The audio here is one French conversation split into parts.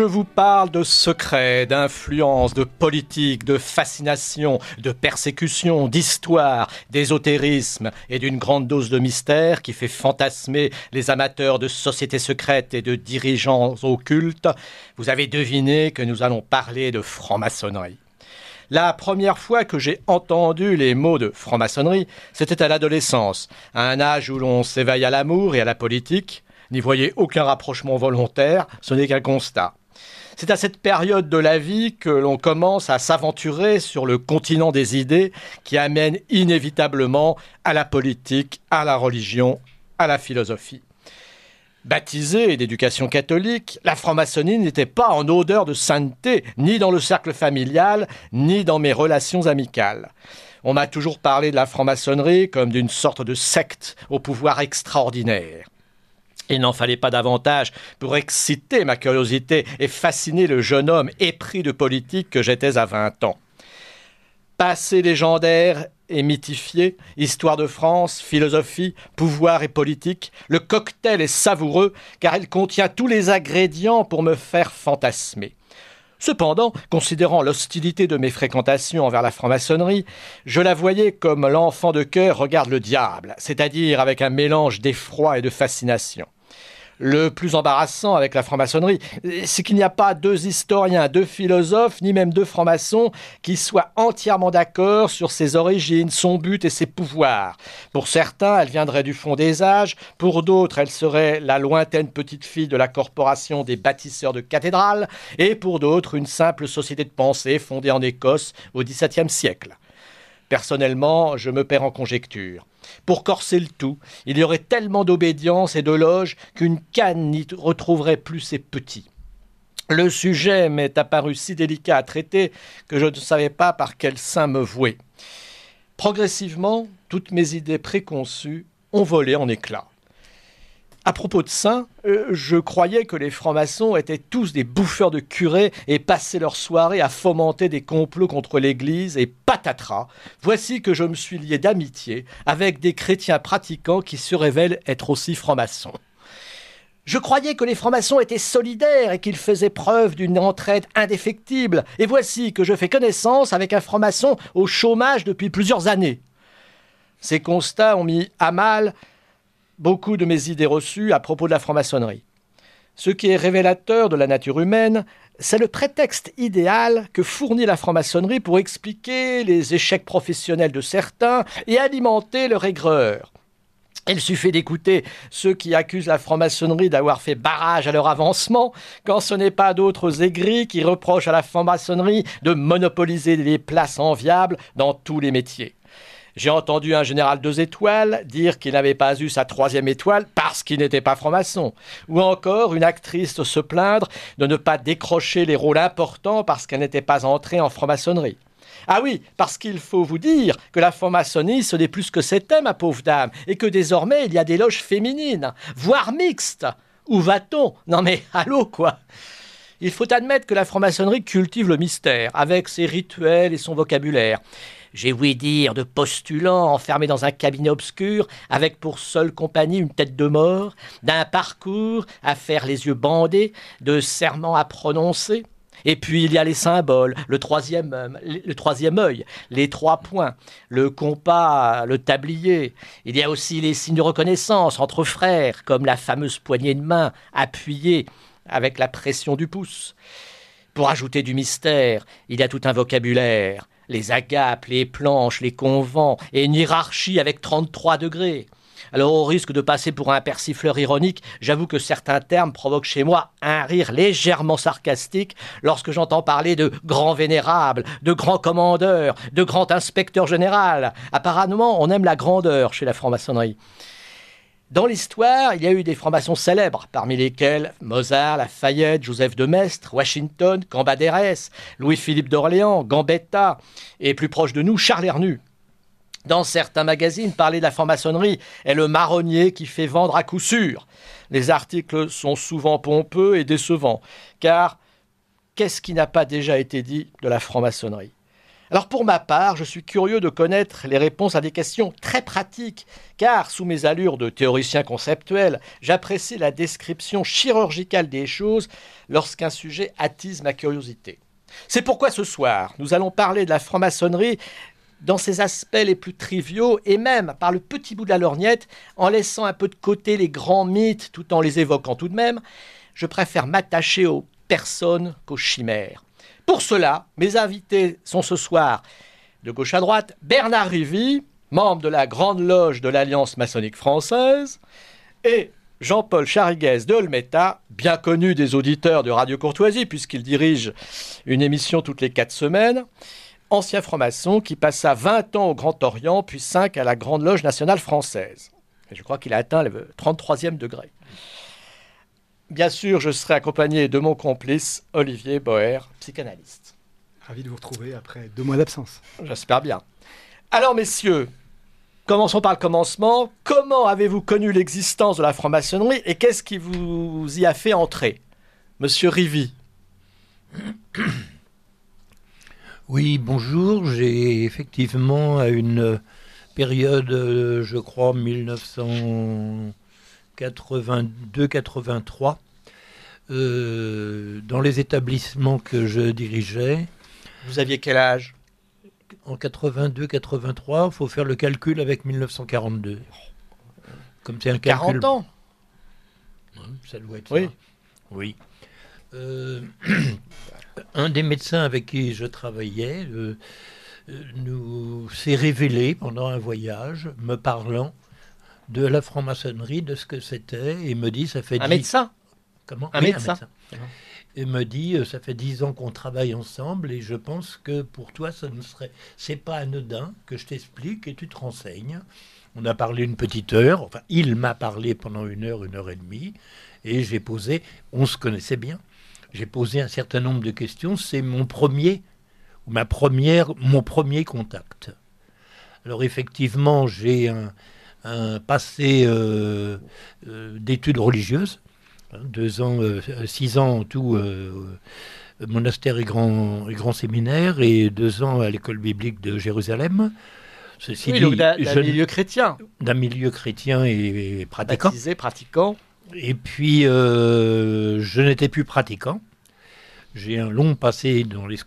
Je vous parle de secrets, d'influence, de politique, de fascination, de persécution, d'histoire, d'ésotérisme et d'une grande dose de mystère qui fait fantasmer les amateurs de sociétés secrètes et de dirigeants occultes, vous avez deviné que nous allons parler de franc-maçonnerie. La première fois que j'ai entendu les mots de franc-maçonnerie, c'était à l'adolescence, à un âge où l'on s'éveille à l'amour et à la politique, N'y voyez aucun rapprochement volontaire, ce n'est qu'un constat. C'est à cette période de la vie que l'on commence à s'aventurer sur le continent des idées qui amène inévitablement à la politique, à la religion, à la philosophie. Baptisée d'éducation catholique, la franc-maçonnerie n'était pas en odeur de sainteté, ni dans le cercle familial, ni dans mes relations amicales. On m'a toujours parlé de la franc-maçonnerie comme d'une sorte de secte au pouvoir extraordinaire. Il n'en fallait pas davantage pour exciter ma curiosité et fasciner le jeune homme épris de politique que j'étais à vingt ans. Passé légendaire et mythifié, histoire de France, philosophie, pouvoir et politique, le cocktail est savoureux car il contient tous les ingrédients pour me faire fantasmer. Cependant, considérant l'hostilité de mes fréquentations envers la franc-maçonnerie, je la voyais comme l'enfant de cœur regarde le diable, c'est-à-dire avec un mélange d'effroi et de fascination. Le plus embarrassant avec la franc-maçonnerie, c'est qu'il n'y a pas deux historiens, deux philosophes, ni même deux francs-maçons qui soient entièrement d'accord sur ses origines, son but et ses pouvoirs. Pour certains, elle viendrait du fond des âges, pour d'autres, elle serait la lointaine petite fille de la corporation des bâtisseurs de cathédrales, et pour d'autres, une simple société de pensée fondée en Écosse au XVIIe siècle. Personnellement, je me perds en conjecture. Pour corser le tout, il y aurait tellement d'obédience et de loge qu'une canne n'y retrouverait plus ses petits. Le sujet m'est apparu si délicat à traiter que je ne savais pas par quel sein me vouer. Progressivement, toutes mes idées préconçues ont volé en éclats. À propos de ça, euh, je croyais que les francs-maçons étaient tous des bouffeurs de curés et passaient leur soirée à fomenter des complots contre l'Église et patatras. Voici que je me suis lié d'amitié avec des chrétiens pratiquants qui se révèlent être aussi francs-maçons. Je croyais que les francs-maçons étaient solidaires et qu'ils faisaient preuve d'une entraide indéfectible. Et voici que je fais connaissance avec un franc-maçon au chômage depuis plusieurs années. Ces constats ont mis à mal beaucoup de mes idées reçues à propos de la franc-maçonnerie. Ce qui est révélateur de la nature humaine, c'est le prétexte idéal que fournit la franc-maçonnerie pour expliquer les échecs professionnels de certains et alimenter leur aigreur. Il suffit d'écouter ceux qui accusent la franc-maçonnerie d'avoir fait barrage à leur avancement, quand ce n'est pas d'autres aigris qui reprochent à la franc-maçonnerie de monopoliser les places enviables dans tous les métiers. J'ai entendu un général deux étoiles dire qu'il n'avait pas eu sa troisième étoile parce qu'il n'était pas franc-maçon. Ou encore une actrice se plaindre de ne pas décrocher les rôles importants parce qu'elle n'était pas entrée en franc-maçonnerie. Ah oui, parce qu'il faut vous dire que la franc-maçonnerie, ce n'est plus que c'était, ma pauvre dame, et que désormais il y a des loges féminines, voire mixtes. Où va-t-on? Non mais allô quoi? Il faut admettre que la franc-maçonnerie cultive le mystère, avec ses rituels et son vocabulaire j'ai ouï dire, de postulants enfermés dans un cabinet obscur, avec pour seule compagnie une tête de mort, d'un parcours à faire les yeux bandés, de serments à prononcer. Et puis il y a les symboles, le troisième, le troisième œil, les trois points, le compas, le tablier. Il y a aussi les signes de reconnaissance entre frères, comme la fameuse poignée de main appuyée avec la pression du pouce. Pour ajouter du mystère, il y a tout un vocabulaire, les agapes, les planches, les convents, et une hiérarchie avec 33 degrés. Alors au risque de passer pour un persifleur ironique, j'avoue que certains termes provoquent chez moi un rire légèrement sarcastique lorsque j'entends parler de grand vénérable, de grand commandeur, de grand inspecteur général. Apparemment, on aime la grandeur chez la franc-maçonnerie. Dans l'histoire, il y a eu des francs-maçons célèbres, parmi lesquels Mozart, Lafayette, Joseph de Maistre, Washington, Cambadérès, Louis-Philippe d'Orléans, Gambetta, et plus proche de nous, Charles Hernu. Dans certains magazines, parler de la franc-maçonnerie est le marronnier qui fait vendre à coup sûr. Les articles sont souvent pompeux et décevants, car qu'est-ce qui n'a pas déjà été dit de la franc-maçonnerie? Alors pour ma part, je suis curieux de connaître les réponses à des questions très pratiques, car sous mes allures de théoricien conceptuel, j'apprécie la description chirurgicale des choses lorsqu'un sujet attise ma curiosité. C'est pourquoi ce soir, nous allons parler de la franc-maçonnerie dans ses aspects les plus triviaux et même par le petit bout de la lorgnette, en laissant un peu de côté les grands mythes tout en les évoquant tout de même, je préfère m'attacher aux personnes qu'aux chimères. Pour cela, mes invités sont ce soir, de gauche à droite, Bernard Rivy, membre de la Grande Loge de l'Alliance maçonnique française, et Jean-Paul Chariguez de Olmeta, bien connu des auditeurs de Radio Courtoisie, puisqu'il dirige une émission toutes les quatre semaines, ancien franc-maçon qui passa 20 ans au Grand Orient, puis 5 à la Grande Loge nationale française. Et je crois qu'il a atteint le 33e degré. Bien sûr, je serai accompagné de mon complice, Olivier Boer, psychanalyste. Ravi de vous retrouver après deux mois d'absence. J'espère bien. Alors, messieurs, commençons par le commencement. Comment avez-vous connu l'existence de la franc-maçonnerie et qu'est-ce qui vous y a fait entrer? Monsieur Rivy. Oui, bonjour. J'ai effectivement, à une période, euh, je crois, 1900. 82-83, euh, dans les établissements que je dirigeais. Vous aviez quel âge? En 82-83, il faut faire le calcul avec 1942. Comme c'est un 40 ans? Ça doit être oui. ça. Oui. Euh, un des médecins avec qui je travaillais euh, nous s'est révélé pendant un voyage, me parlant de la franc-maçonnerie, de ce que c'était, et me dit ça fait un médecin? Comment? Un, médecin. Et me dit euh, ça fait dix ans qu'on travaille ensemble et je pense que pour toi ça ne serait c'est pas anodin que je t'explique et tu te renseignes. On a parlé une petite heure, enfin il m'a parlé pendant une heure, une heure et demie, et j'ai posé, on se connaissait bien, j'ai posé un certain nombre de questions. C'est mon premier, ma première, mon premier contact. Alors effectivement, j'ai un, un passé euh, euh, d'études religieuses, hein, deux ans, euh, six ans en tout, monastère et grand, et grand séminaire, et deux ans à l'école biblique de Jérusalem. Ceci oui, d'un milieu chrétien. D'un milieu chrétien et, pratiquant. Baptisé, pratiquant. Et puis, je n'étais plus pratiquant. J'ai un long passé dans, les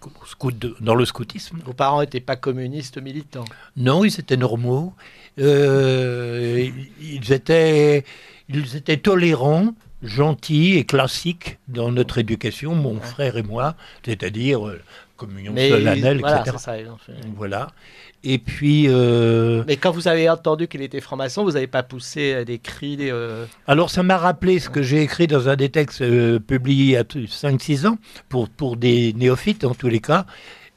dans le scoutisme. Vos parents n'étaient pas communistes militants? Non, ils étaient normaux. Euh, ils, étaient, ils étaient tolérants, gentils et classiques dans notre éducation, mon frère et moi, c'est-à-dire euh, communion solennelle, etc. Ça, voilà. Et puis. Euh, Mais quand vous avez entendu qu'il était franc-maçon, vous n'avez pas poussé des cris des, Alors, ça m'a rappelé ce que j'ai écrit dans un des textes publiés il y a 5-6 ans, pour, pour des néophytes en tous les cas.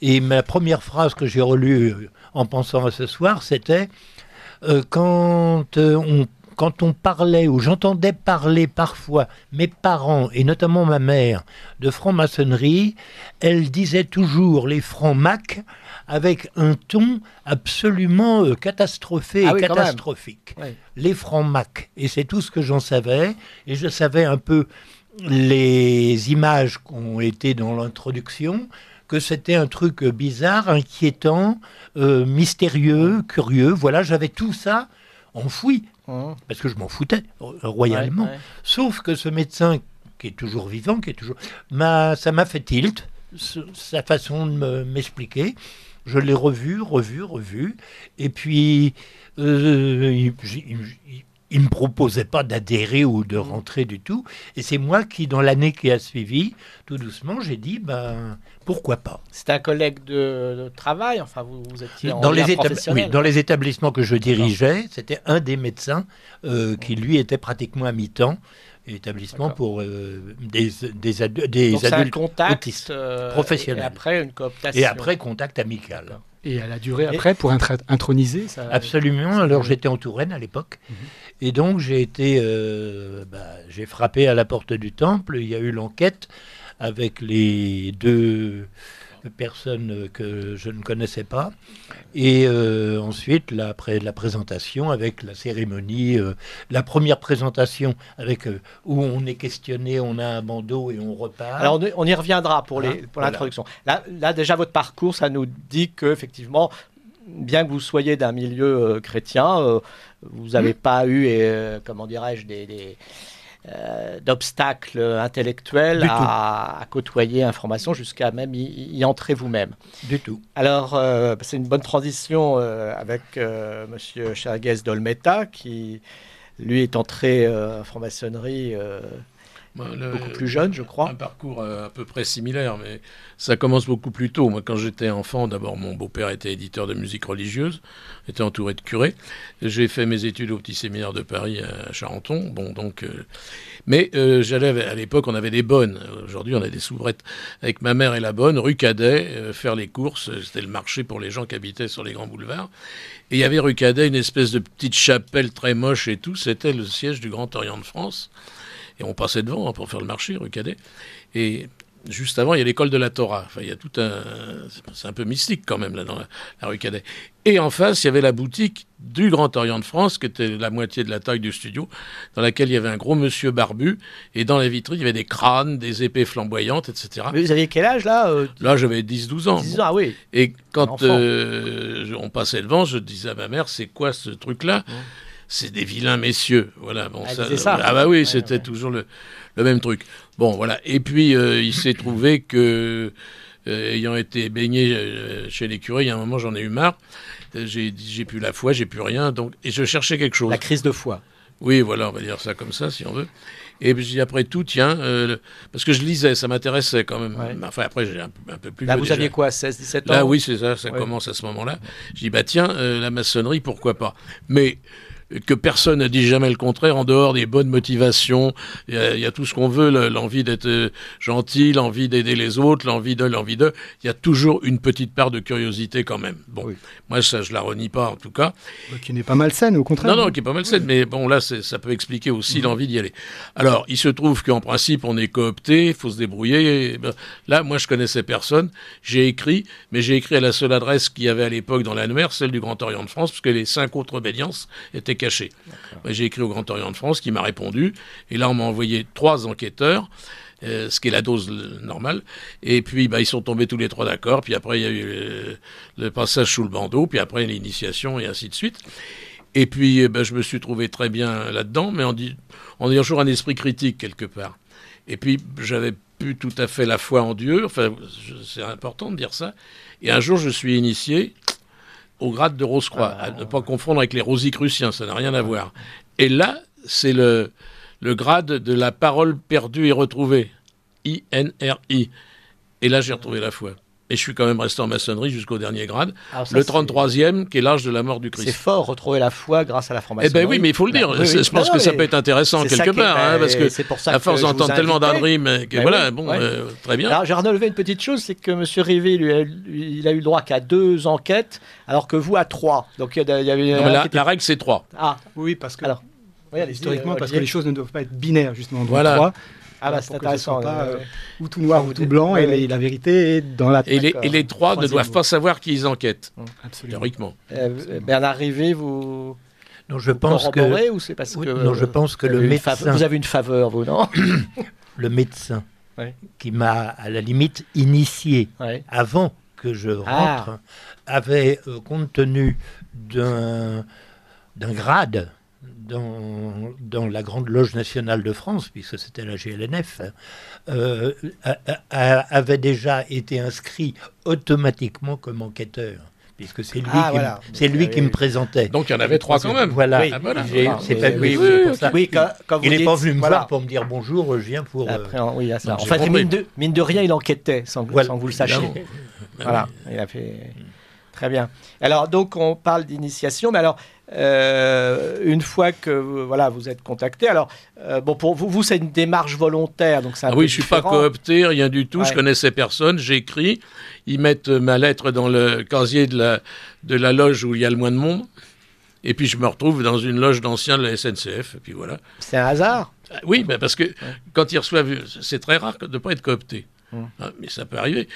Et ma première phrase que j'ai relue en pensant à ce soir, c'était euh, quand, euh, on, quand on parlait ou j'entendais parler parfois mes parents et notamment ma mère de franc-maçonnerie, elle disait toujours les francs-mac avec un ton absolument euh, catastrophé et ah catastrophique. Les francs-mac. Et c'est tout ce que j'en savais. Et je savais un peu les images qui ont été dans l'introduction que c'était un truc bizarre, inquiétant, euh, mystérieux, curieux. Voilà, j'avais tout ça enfoui, mmh. parce que je m'en foutais euh, royalement. Sauf que ce médecin, qui est toujours vivant, qui est toujours, ça m'a fait tilt, sa façon de m'expliquer. Je l'ai revu, revu, revu, et puis euh, il ne me proposait pas d'adhérer ou de rentrer du tout. Et c'est moi qui, dans l'année qui a suivi, tout doucement, j'ai dit, ben, pourquoi pas C'était un collègue de, travail, enfin, vous, étiez en dans les oui, dans les établissements que je dirigeais, c'était un des médecins euh, qui, lui, était pratiquement à mi-temps. Établissement pour euh, des, des, des Donc adultes un contact euh, professionnels. Et après, une cooptation. Et après, contact amical. Et elle a duré après pour introniser ça... Absolument. Alors j'étais en Touraine à l'époque. Mhm. Et donc j'ai été, euh, bah, j'ai frappé à la porte du temple. Il y a eu l'enquête avec les deux personnes que je ne connaissais pas. Et euh, ensuite, là, après la présentation, avec la cérémonie, euh, la première présentation avec euh, où on est questionné, on a un bandeau et on repart. Alors on, y reviendra pour les pour voilà. l'introduction. Là, là déjà votre parcours, ça nous dit que effectivement, bien que vous soyez d'un milieu chrétien, vous n'avez pas eu, comment dirais-je, des, des, euh, d'obstacles intellectuels à, à côtoyer information jusqu'à même y, y entrer vous-même. Du tout. Alors, euh, c'est une bonne transition euh, avec Monsieur Charguez Dolmeta, qui lui est entré en franc-maçonnerie le- beaucoup plus jeune, je crois. Un parcours euh, à peu près similaire, mais ça commence beaucoup plus tôt. Moi, quand j'étais enfant, d'abord, mon beau-père était éditeur de musique religieuse, était entouré de curés. J'ai fait mes études au petit séminaire de Paris à Charenton. Bon, donc, euh, mais euh, j'allais à l'époque, on avait des bonnes. Aujourd'hui, on a des soubrettes. Avec ma mère et la bonne, rue Cadet, euh, faire les courses. C'était le marché pour les gens qui habitaient sur les grands boulevards. Et il y avait rue Cadet une espèce de petite chapelle très moche et tout. C'était le siège du Grand Orient de France. Et on passait devant hein, pour faire le marché, rue Cadet. Et juste avant, il y a l'école de la Torah. Enfin, il y a tout un. C'est un peu mystique quand même, là, dans la, la rue Cadet. Et en face, il y avait la boutique du Grand Orient de France, qui était la moitié de la taille du studio, dans laquelle il y avait un gros monsieur barbu. Et dans la vitrine, il y avait des crânes, des épées flamboyantes, etc. Mais vous aviez quel âge là euh, Là, j'avais 10-12 ans. 10 ans, ah oui. Et quand euh, on passait devant, je disais à ma mère, c'est quoi ce truc-là? C'est des vilains messieurs. Voilà. Bon, Elle disait ça. Ah bah oui, Ouais, c'était ouais. toujours le, le même truc. Bon, voilà. Et puis, euh, il s'est trouvé que, euh, ayant été baigné euh, chez les curés, il y a un moment, j'en ai eu marre. J'ai dit, j'ai plus la foi, j'ai plus rien. Donc, et je cherchais quelque chose. La crise de foi. Oui, voilà, on va dire ça comme ça, si on veut. Et puis, j'ai dit, après tout, tiens, euh, parce que je lisais, ça m'intéressait quand même. Ouais. Enfin, après, j'ai un, peu- un peu plus. Là, vous déjà. aviez quoi 16, 17 ans? Là, oui, c'est ça, ça Ouais. commence à ce moment-là. Je dis, bah tiens, euh, la maçonnerie, pourquoi pas? Mais que personne ne dit jamais le contraire, en dehors des bonnes motivations, il y, a- il y a tout ce qu'on veut, le- l'envie d'être euh, gentil, l'envie d'aider les autres, l'envie de, l'envie de, il y a toujours une petite part de curiosité quand même. Bon, Oui. moi, ça, je la renie pas, en tout cas. Euh, Qui n'est pas malsaine, au contraire. Non, non, qui est pas mal saine, mais bon, là, ça peut expliquer aussi l'envie d'y aller. Alors, il se trouve qu'en principe, on est coopté, il faut se débrouiller. et ben, là, moi, je connaissais personne. J'ai écrit, mais j'ai écrit à la seule adresse qu'il y avait à l'époque dans l'annuaire, celle du Grand Orient de France, parce que les cinq autres obédiences étaient cachées. Ben, j'ai écrit au Grand Orient de France, qui m'a répondu. Et là, on m'a envoyé trois enquêteurs. euh, ce qui est la dose euh, normale. Et puis, bah, ils sont tombés tous les trois d'accord. Puis après, il y a eu le, le passage sous le bandeau. Puis après, l'initiation et ainsi de suite. Et puis, eh ben, je me suis trouvé très bien là-dedans, mais en, dit- en ayant toujours un esprit critique quelque part. Et puis, j'avais plus tout à fait la foi en Dieu. Enfin, c'est important de dire ça. Et un jour, je suis initié au grade de Rose-Croix, à ne pas confondre avec les Rosicruciens, ça n'a rien à voir. Et là, c'est le, le grade de la parole perdue et retrouvée, I-N-R-I. Et là, j'ai retrouvé la foi. Et je suis quand même resté en maçonnerie jusqu'au dernier grade. Alors ça, le c'est- 33e, qui est l'âge de la mort du C'est Christ. fort, retrouver la foi grâce à la Eh formation. ben oui, mais il faut le dire. Oui, oui. C'est- Je pense Non, que ça peut être intéressant c'est ça quelque part, hein, ben, parce que c'est pour ça à force d'entendre tellement d'André, mais que Ben voilà, oui, bon, ouais. euh, très bien. Alors, j'ai relevé une petite chose, c'est que M. Rivet, il a eu le droit qu'à deux enquêtes, alors que vous à trois. Donc il y, a- il y avait. Non, la, qui était- la règle, c'est 3. Ah, Oui, parce que Alors, historiquement, euh, parce que les choses ne doivent pas être binaires, justement. Donc, Voilà. Ah bah pour c'est que ce intéressant. soit pas, euh, euh, ou tout noir ou tout blanc, ouais, et ouais. la vérité est dans la. Et les, et les trois ne doivent pas savoir qui ils enquêtent, Absolument. théoriquement. euh, Bernard Rivet, vous, Non, je vous pense que corroborez ou c'est parce Oui, que. non, je pense que vous le avez une médecin- Vous avez une faveur, vous, non le médecin Ouais. qui m'a à la limite initié Ouais. avant que je rentre Ah. avait, euh, compte tenu d'un d'un grade dans, dans la Grande Loge nationale de France, puisque c'était la GLNF, euh, a- a- avait déjà été inscrit automatiquement comme enquêteur, puisque c'est lui, Ah, qui, voilà. me- c'est lui Donc, qui me présentait. Donc il y en avait trois quand même. Voilà. Oui. Ah, voilà. J'ai- c'est oui, pas oui, oui, oui, c'est oui, pour ça. oui, quand- quand vous Il n'est pas venu me voilà. voir pour me dire bonjour, je viens pour. euh, Après, oui, à ça. Non, En fait, mine de, mine de rien, il enquêtait sans, sans vous le sachiez. Voilà, il a fait. Très bien. Alors, donc, on parle d'initiation, mais alors, euh, une fois que voilà, vous êtes contacté, alors, euh, bon, pour vous, vous c'est une démarche volontaire, donc un Ah oui, je suis pas différent. coopté, rien du tout. Ouais. Je connaissais personne. J'écris. Ils mettent ma lettre dans le casier de la, de la loge où il y a le moins de monde. Et puis je me retrouve dans une loge d'anciens de la SNCF. Et puis voilà. C'est un hasard. Ah Oui, ben parce que quand ils reçoivent, c'est très rare de ne pas être coopté. Ah, mais ça peut arriver.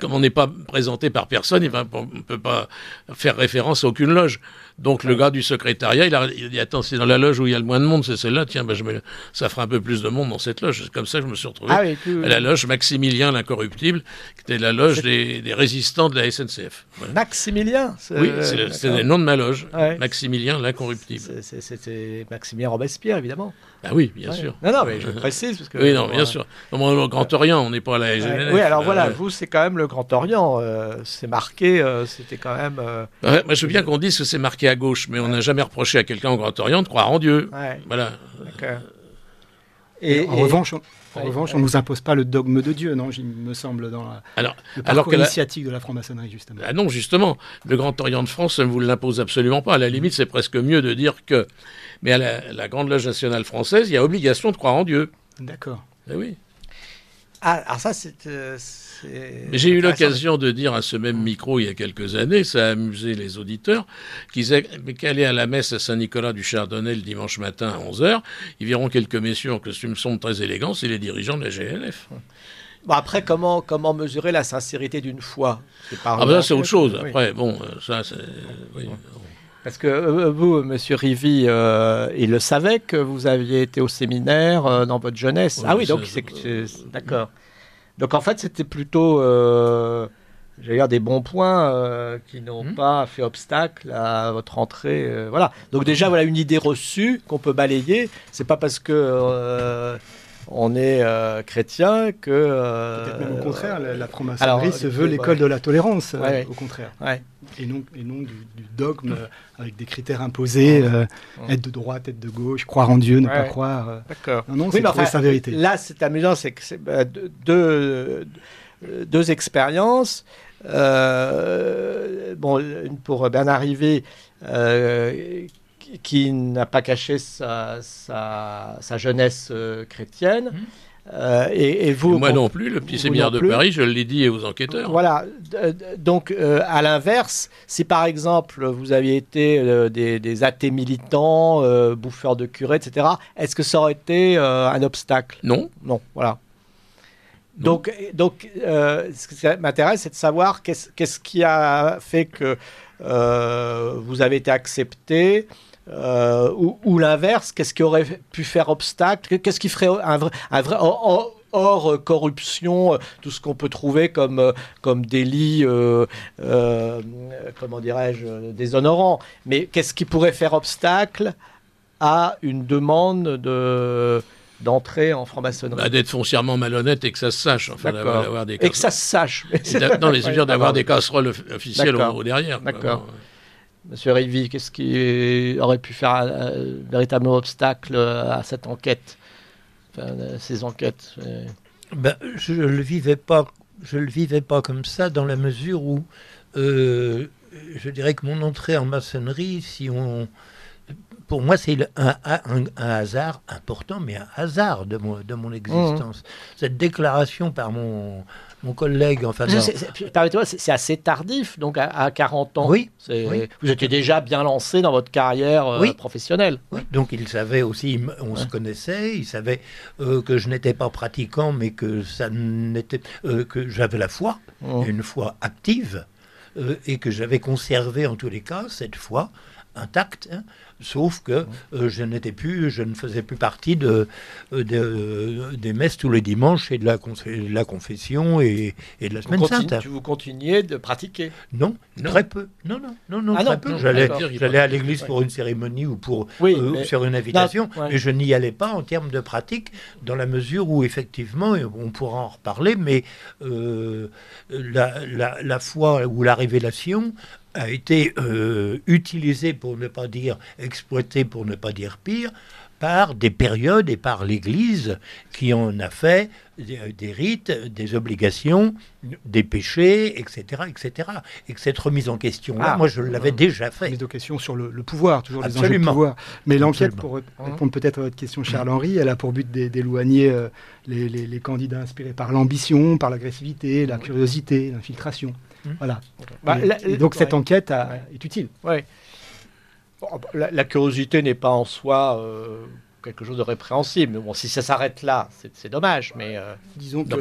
comme on n'est pas présenté par personne, on ne peut pas faire référence à aucune loge. Donc le gars du secrétariat, il a, dit Attends, c'est dans la loge où il y a le moins de monde, c'est celle-là, tiens, ben, je ça fera un peu plus de monde dans cette loge. C'est comme ça que je me suis retrouvé ah à la loge Maximilien l'Incorruptible, qui était la loge des, résistants de la SNCF. Maximilien Oui, c'est le, nom de ma loge, Maximilien l'Incorruptible. C'était Maximilien Robespierre, évidemment. Ah oui, bien sûr. Non, non, mais je précise. Parce que, oui, non, bien sûr. le Grand Orient, on n'est pas à la. Oui, alors voilà, vous, c'est quand même le Grand Orient. Euh, c'est marqué, euh, c'était quand même. Euh, moi, je veux bien qu'on dise que c'est marqué à gauche, mais on n'a jamais reproché à quelqu'un au Grand Orient de croire en Dieu. Voilà. Et, en revanche, en revanche, on ne nous impose pas le dogme de Dieu, non Il me semble, dans la, alors, le parcours initiatique de la franc-maçonnerie, justement. Ah non, justement, le Grand Orient de France ne vous l'impose absolument pas. À la limite, c'est presque mieux de dire que... Mais à la, Grande Loge nationale française, il y a obligation de croire en Dieu. D'accord. Eh oui. Ah, alors ça, c'est... Euh, j'ai eu l'occasion de dire à ce même micro il y a quelques années, ça a amusé les auditeurs, qu'ils allaient à la messe à Saint-Nicolas du Chardonnay le dimanche matin à 11h, ils verront quelques messieurs en costume sombre très élégants, c'est les dirigeants de la GLF. Bon, après, comment, comment mesurer la sincérité d'une foi? Ah, ben ça, c'est autre chose. Après, bon, ça, c'est. Parce que euh, vous, Monsieur Rivi, euh, il le savait que vous aviez été au séminaire dans votre jeunesse. ah oui, donc c'est d'accord. Donc en fait, c'était plutôt, euh, j'allais dire, des bons points euh, qui n'ont hmm. pas fait obstacle à votre entrée. Euh, voilà. Donc déjà, voilà une idée reçue qu'on peut balayer. C'est pas parce que on est chrétien que. Peut-être même au contraire, la, franc-maçonnerie se veut l'école de la tolérance, au contraire. Et non, et non du, dogme avec des critères imposés, être de droite, être de gauche, croire en Dieu, ne pas croire. D'accord. Non, non, c'est enfin, sa vérité. Là, c'est amusant, c'est que c'est bah, deux, deux expériences. Euh, bon, une pour Bernard Rivet, euh, qui n'a pas caché sa, sa, sa jeunesse euh, chrétienne. Mmh. Euh, et, vous, moi non plus, le petit séminaire de Paris, je l'ai dit aux enquêteurs. Voilà. Donc, euh, à l'inverse, si par exemple vous aviez été euh, des, athées militants, bouffeurs de curés, etc., est-ce que ça aurait été un obstacle? Non. Non, voilà. Donc, donc ce qui m'intéresse, c'est de savoir qu'est-ce qui a fait que vous avez été accepté euh, ou, l'inverse, qu'est-ce qui aurait pu faire obstacle? Qu'est-ce qui ferait un vrai, un vrai hors, corruption, tout ce qu'on peut trouver comme, euh, comme délit, euh, comment dirais-je, déshonorant? Mais qu'est-ce qui pourrait faire obstacle à une demande de d'entrer en franc-maçonnerie? Bah, D'être foncièrement malhonnête et que ça se sache. Enfin, d'avoir des et que ça se sache. non, les d'avoir des casseroles officielles au, derrière. D'accord. Monsieur Rivi, qu'est-ce qui aurait pu faire un, obstacle à cette enquête, à ces enquêtes ben, Je ne le vivais pas, je le vivais pas comme ça dans la mesure où euh, je dirais que mon entrée en maçonnerie, si on, pour moi, c'est un, hasard important, mais un hasard de mon, de mon existence. Mmh. Cette déclaration par mon, mon collègue. Enfin, c'est assez tardif, donc à, 40 ans. Oui, Vous étiez déjà bien lancé dans votre carrière euh, professionnelle. Oui. Donc il savait aussi, on se connaissait, il savait euh, que je n'étais pas pratiquant, mais que ça n'était euh, que j'avais la foi, mmh. une foi active, et que j'avais conservé en tous les cas cette foi intacte. Hein sauf que euh, je n'étais plus, je ne faisais plus partie de, euh, euh, des messes tous les dimanches et de la, la confession et, de la semaine sainte. Tu vous continuez de pratiquer? Non, très peu. Non, non, non, non ah très peu. J'allais, à l'église pour une cérémonie ou pour sur une invitation, mais je n'y allais pas en termes de pratique, dans la mesure où effectivement, on pourra en reparler, mais la, la, la foi ou la révélation a été euh, utilisé, pour ne pas dire exploité, pour ne pas dire pire, par des périodes et par l'Église qui en a fait des, rites, des obligations, des péchés, etc., etc. Et que cette remise en question-là, ah. moi, je l'avais déjà fait. Remise en question sur le, pouvoir, toujours les enjeux de pouvoir. Mais l'enquête, pour répondre peut-être à votre question, Charles-Henri, elle a pour but d'éloigner euh, les, les, candidats inspirés par l'ambition, par l'agressivité, la curiosité, l'infiltration. Mmh. Voilà. Bah, donc cette enquête est utile. Ouais. la, curiosité n'est pas en soi euh, quelque chose de répréhensible. Bon, si ça s'arrête là, c'est dommage, mais disons que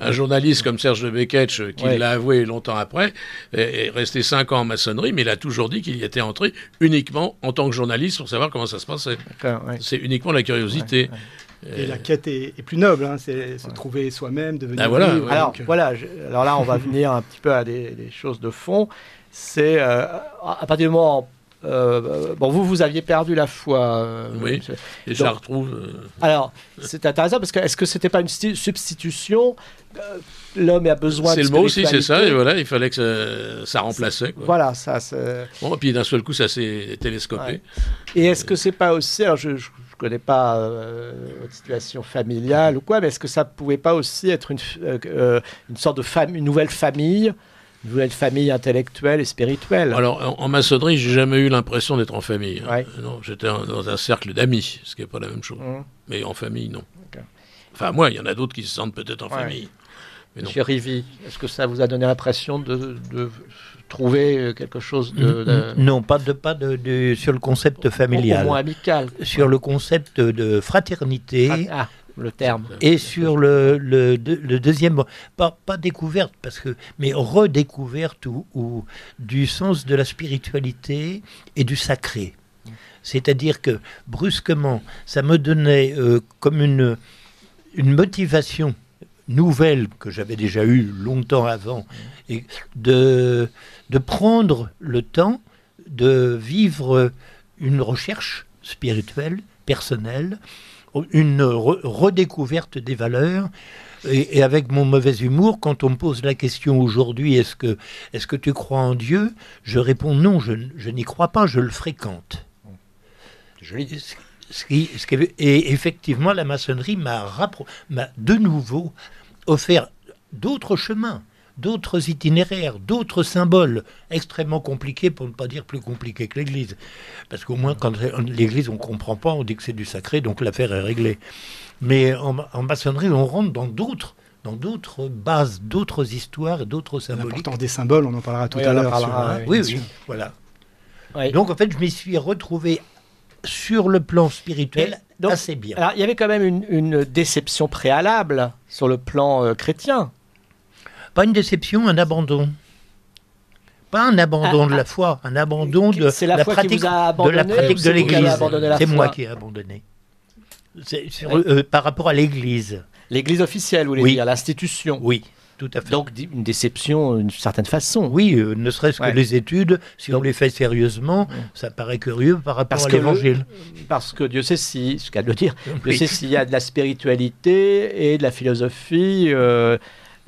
un journaliste comme Serge de Beketch, qui l'a avoué longtemps après, est resté cinq ans en maçonnerie, mais il a toujours dit qu'il y était entré uniquement en tant que journaliste pour savoir comment ça se passait. C'est uniquement la curiosité. Et la quête est, plus noble, hein, c'est se trouver soi-même, devenir. Ah, voilà, alors, voilà alors là, on va venir un petit peu à des, choses de fond. C'est euh, à partir du moment euh, bon, vous, vous aviez perdu la foi. Euh, oui, et je la retrouve. Alors, c'est intéressant parce que est-ce que c'était pas une substitution L'homme a besoin de. C'est le mot aussi, c'est ça, et voilà, il fallait que ça, remplaçait. Voilà, ça. Bon, et puis d'un seul coup, ça s'est télescopé. Et est-ce que c'est pas aussi. Alors, je je connais pas euh, votre situation familiale ou quoi, mais est-ce que ça pouvait pas aussi être une, euh, euh, une sorte de famille, une nouvelle famille une nouvelle famille intellectuelle et spirituelle? Alors, en, maçonnerie, j'ai jamais eu l'impression d'être en famille. Non, j'étais dans un cercle d'amis, ce qui n'est pas la même chose. Mmh. Mais en famille, non. Enfin, moi, il y en a d'autres qui se sentent peut-être en famille. Mais Monsieur Rivi, est-ce que ça vous a donné l'impression de, de, trouver euh, quelque chose de, Non, pas de pas de, sur le concept familial. Au moins amical. Sur le concept de fraternité. Ah, le terme. Et sur le, le, le deuxième, pas, pas découverte, parce que, mais redécouverte ou, ou du sens de la spiritualité et du sacré. C'est-à-dire que brusquement, ça me donnait euh, comme une, une motivation nouvelle que j'avais déjà eue longtemps avant, et de, de prendre le temps de vivre une recherche spirituelle, personnelle, une redécouverte des valeurs. Et, avec mon mauvais humour, quand on me pose la question aujourd'hui, est-ce que, est que tu crois en Dieu Je réponds non, je, je n'y crois pas, je le fréquente. Joli. Ce qui, ce qui, et effectivement, la maçonnerie m'a de nouveau offert d'autres chemins, d'autres itinéraires, d'autres symboles extrêmement compliqués, pour ne pas dire plus compliqués que l'Église. Parce qu'au moins, quand l'Église, on ne comprend pas, on dit que c'est du sacré, donc l'affaire est réglée. Mais en, maçonnerie, on rentre dans d'autres dans d'autres bases, d'autres histoires, d'autres symboles. L'importance des symboles, on en parlera tout à l'heure. oui, oui, voilà. Donc en fait, je m'y suis retrouvé sur le plan spirituel assez bien. Alors, il y avait quand même une, déception préalable sur le plan euh, chrétien. Pas une déception, un abandon. Pas un abandon de la foi, un abandon de la, la pratique de la pratique de l'Église. C'est moi qui ai abandonné. Euh, par rapport à l'Église. L'Église officielle, vous voulez dire, l'institution. Oui. Tout à fait. Donc une déception d'une certaine façon. Oui, euh, ne serait-ce que les études, si on les fait sérieusement, ça paraît curieux par rapport à l'évangile. Parce que Dieu sait si, ce qu'à de le dire, Dieu sait s'il y a de la spiritualité et de la philosophie euh,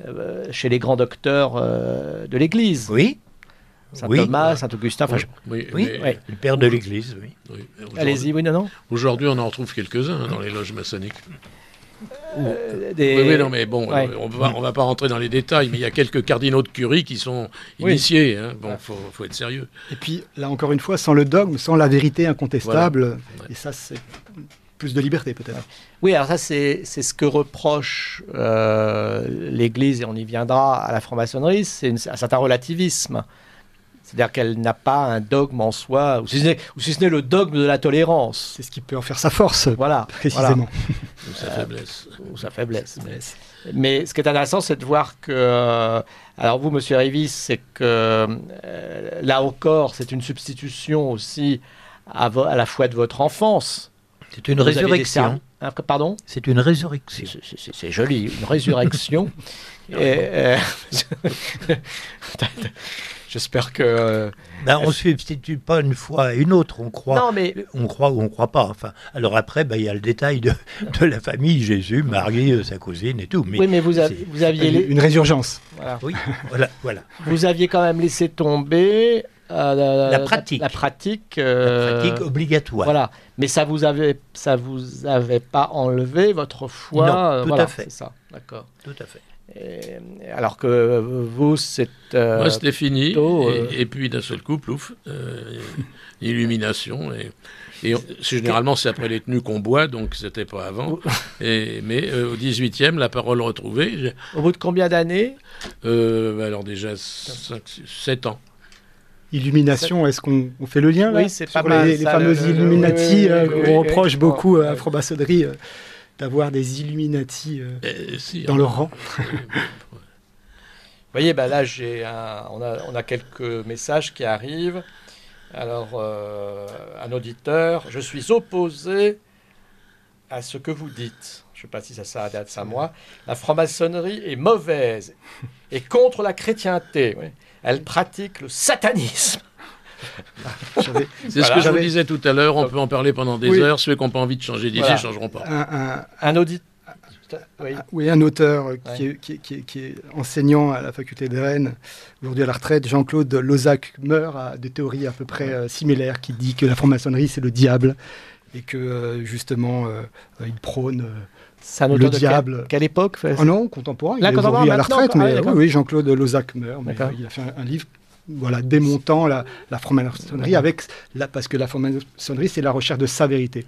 euh, chez les grands docteurs de l'Église. Oui. Saint Thomas, Saint Augustin, enfin, oui, le père de l'Église, oui. Allez-y, oui, non, non. Aujourd'hui, on en retrouve quelques-uns hein, dans les loges maçonniques. Euh, oui, non, mais bon, euh, on va, on va pas rentrer dans les détails, mais il y a quelques cardinaux de curie qui sont initiés. Hein. Bon, faut, faut, être sérieux. Et puis, là, encore une fois, sans le dogme, sans la vérité incontestable, et ça, c'est plus de liberté, peut-être. Oui, alors ça, c'est ce que reproche euh, l'Église, et on y viendra à la franc-maçonnerie, c'est un certain relativisme. C'est-à-dire qu'elle n'a pas un dogme en soi, ou si ce n'est le dogme de la tolérance. C'est ce qui peut en faire sa force, voilà, précisément. Ou sa faiblesse. Ou sa faiblesse. Mais, ce qui est intéressant, c'est de voir que... Euh, alors vous, Monsieur Rivis, c'est que euh, là encore, c'est une substitution aussi à, à, la fois de votre enfance. C'est une résurrection. Hein, pardon? C'est une résurrection. C'est joli, une résurrection. et, euh, J'espère que. Euh, ben, on ne substitue pas une fois à une autre. On croit, non, mais... on croit ou on ne croit pas. Enfin, alors après, ben, il y a le détail de, de, la famille, Jésus, Marie, euh, sa cousine et tout. Mais oui, mais vous, vous aviez. Une résurgence. Voilà. Oui, voilà, voilà. Vous aviez quand même laissé tomber. Euh, la, pratique. La, pratique, la pratique obligatoire. Voilà, mais ça vous avait, ça vous avait pas enlevé votre foi. Non, tout à fait. Ça, d'accord. Tout à fait alors que vous, c'est. Euh, Moi, c'était fini. Euh, et, puis, d'un seul coup, plouf, euh, illumination. Et, et généralement, c'est après les tenues qu'on boit, donc c'était pas avant. Et, mais au 18e, la parole retrouvée. Au bout de combien d'années? Bah, Alors, déjà 7 ans. illumination, est-ce qu'on fait le lien là? Oui, c'est pas mal, les, les fameuses Illuminati, on reproche beaucoup à la franc-maçonnerie d'avoir des Illuminati si, dans leur rang. Vous voyez, bah là, j'ai on, a, on a quelques messages qui arrivent. Alors, euh, un auditeur, je suis opposé à ce que vous dites. Je ne sais pas si ça s'adapte à moi. La franc-maçonnerie est mauvaise et contre la chrétienté. Elle pratique le satanisme. C'est ce que je vous disais tout à l'heure. On peut en parler pendant des heures. Ceux qui n'ont pas envie de changer d'idée ne changeront pas. Un, un auditeur oui. un auteur qui, est, enseignant à la faculté de Rennes, aujourd'hui à la retraite, Jean-Claude Lozac, meurt à des théories à peu près euh, similaires, qui dit que la franc-maçonnerie c'est le diable et que euh, justement euh, il prône le diable. quelle, époque oh Non, contemporain. il est aujourd'hui à la retraite, mais ah, oui, Jean-Claude Lozac meurt. il a fait un, livre voilà, démontant la, franc-maçonnerie avec parce que la franc-maçonnerie c'est la recherche de sa vérité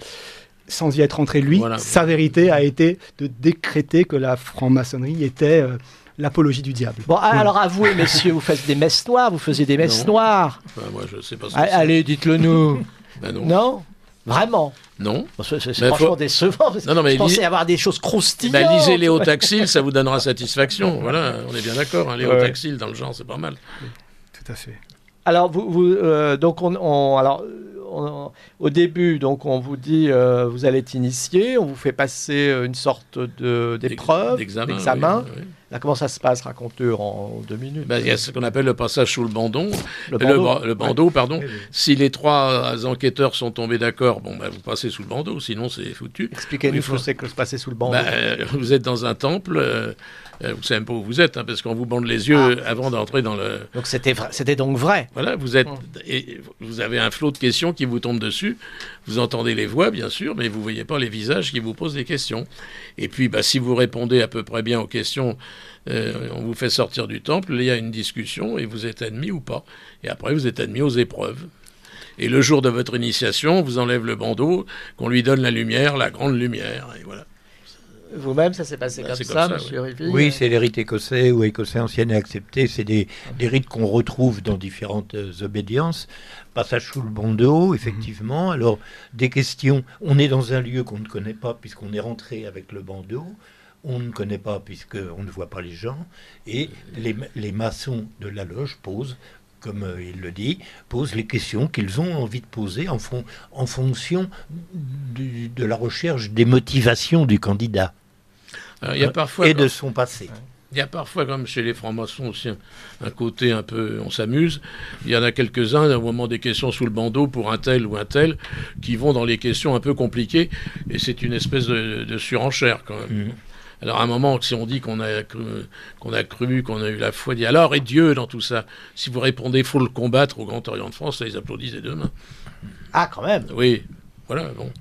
sans y être entré lui, sa vérité a été de décréter que la franc-maçonnerie était euh, l'apologie du diable. Bon, alors avouez, messieurs, vous faites des messes noires, vous faisiez des messes noires. moi, je sais pas. allez, dites-le nous. Ben non. non? Vraiment? Non. C'est franchement décevant. Non, non, mais je pensais avoir des choses croustillantes. Bah, lisez Léo Taxil, ça vous donnera satisfaction. voilà, on est bien d'accord. Hein, Léo Taxil, dans le genre, c'est pas mal. Tout à fait. Alors, vous, vous euh, donc on, alors, au début, donc on vous dit, euh, vous allez être initié, on vous fait passer une sorte d'épreuve, d'examen. Là, comment ça se passe Racontez en deux minutes. Ben, il y a ce qu'on appelle le passage sous le bandeau, le, bandeau pardon. Si les trois enquêteurs sont tombés d'accord, bon, ben, vous passez sous le bandeau, sinon c'est foutu. Expliquez-nous ce que c'est que se passer sous le bandeau. Ben, vous êtes dans un temple. Euh, euh, vous savez même pas où vous êtes, hein, parce qu'on vous bande les yeux ah. avant d'entrer dans le. Donc c'était c'était donc vrai. Voilà, vous êtes, hum. et vous avez un flot de questions qui vous tombe dessus. Vous entendez les voix, bien sûr, mais vous voyez pas les visages qui vous posent des questions. Et puis, bah, si vous répondez à peu près bien aux questions, euh, on vous fait sortir du temple. Il y a une discussion et vous êtes admis ou pas. Et après, vous êtes admis aux épreuves. Et le jour de votre initiation, on vous enlève le bandeau, qu'on lui donne la lumière, la grande lumière, et voilà. Vous-même, ça s'est passé bah, comme, ça, monsieur Rivi Oui, c'est les rites écossais ou écossais anciens et acceptés. C'est des, des, rites qu'on retrouve dans différentes euh, obédiences. Passage sous le bandeau, effectivement. Alors, des questions. On est dans un lieu qu'on ne connaît pas puisqu'on est rentré avec le bandeau. On ne connaît pas puisqu'on ne voit pas les gens. Et les, les maçons de la loge posent comme euh, il le dit, posent les questions qu'ils ont envie de poser en, fonction de la recherche des motivations du candidat. il y a parfois, et de son passé. Il y a parfois, comme chez les francs-maçons aussi, un, côté un peu, on s'amuse. Il y en a quelques-uns, au moment des questions sous le bandeau, pour un tel ou un tel, qui vont dans les questions un peu compliquées, et c'est une espèce de, surenchère quand même. Mmh. Alors à un moment, si on dit qu'on a cru, qu'on a cru, qu'on a eu la foi, dit alors et Dieu dans tout ça? Si vous répondez faut le combattre au Grand Orient de France, ça, ils applaudissent des deux mains. Ah quand même. Oui, voilà. Bon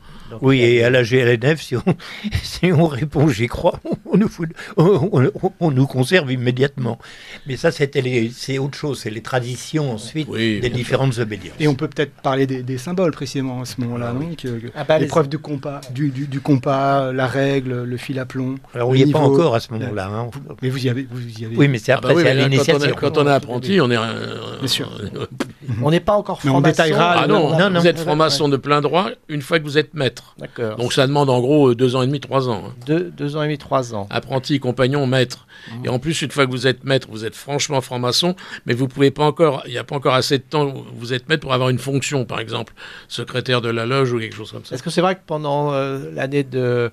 oui, et à la GLNF, si on, si on répond j'y crois, on nous, on, nous conserve immédiatement. Mais ça, c'est autre chose, c'est les traditions ensuite des différentes obédiences. Et on peut peut-être parler des, symboles précisément à ce moment-là, ah non ah bah, L'épreuve du compas, du, du, compas, la règle, le fil à plomb. Alors on n'y est pas encore à ce moment-là. Hein. Mais vous y avez, vous y avez. Oui, mais c'est ah bah après, c'est à l'initiation. Quand, on est apprenti, on est. Bien sûr. on n'est pas encore franc-maçon. on détaillera. Ah non, non, vous êtes franc-maçon de plein droit une fois que vous êtes maître. D'accord. Donc ça demande en gros euh, deux ans et demi, trois ans. Hein. Deux, ans et demi, trois ans. Apprenti, compagnon, maître. Mmh. Et en plus, une fois que vous êtes maître, vous êtes franchement franc-maçon, mais vous pouvez pas encore, il n'y a pas encore assez de temps, vous êtes maître pour avoir une fonction, par exemple, secrétaire de la loge ou quelque chose comme ça. Est-ce que c'est vrai que pendant euh, l'année de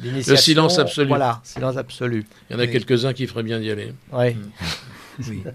l'initiation... Le silence absolu. Voilà, silence absolu. Il y en a quelques-uns qui feraient bien d'y aller. Oui. oui.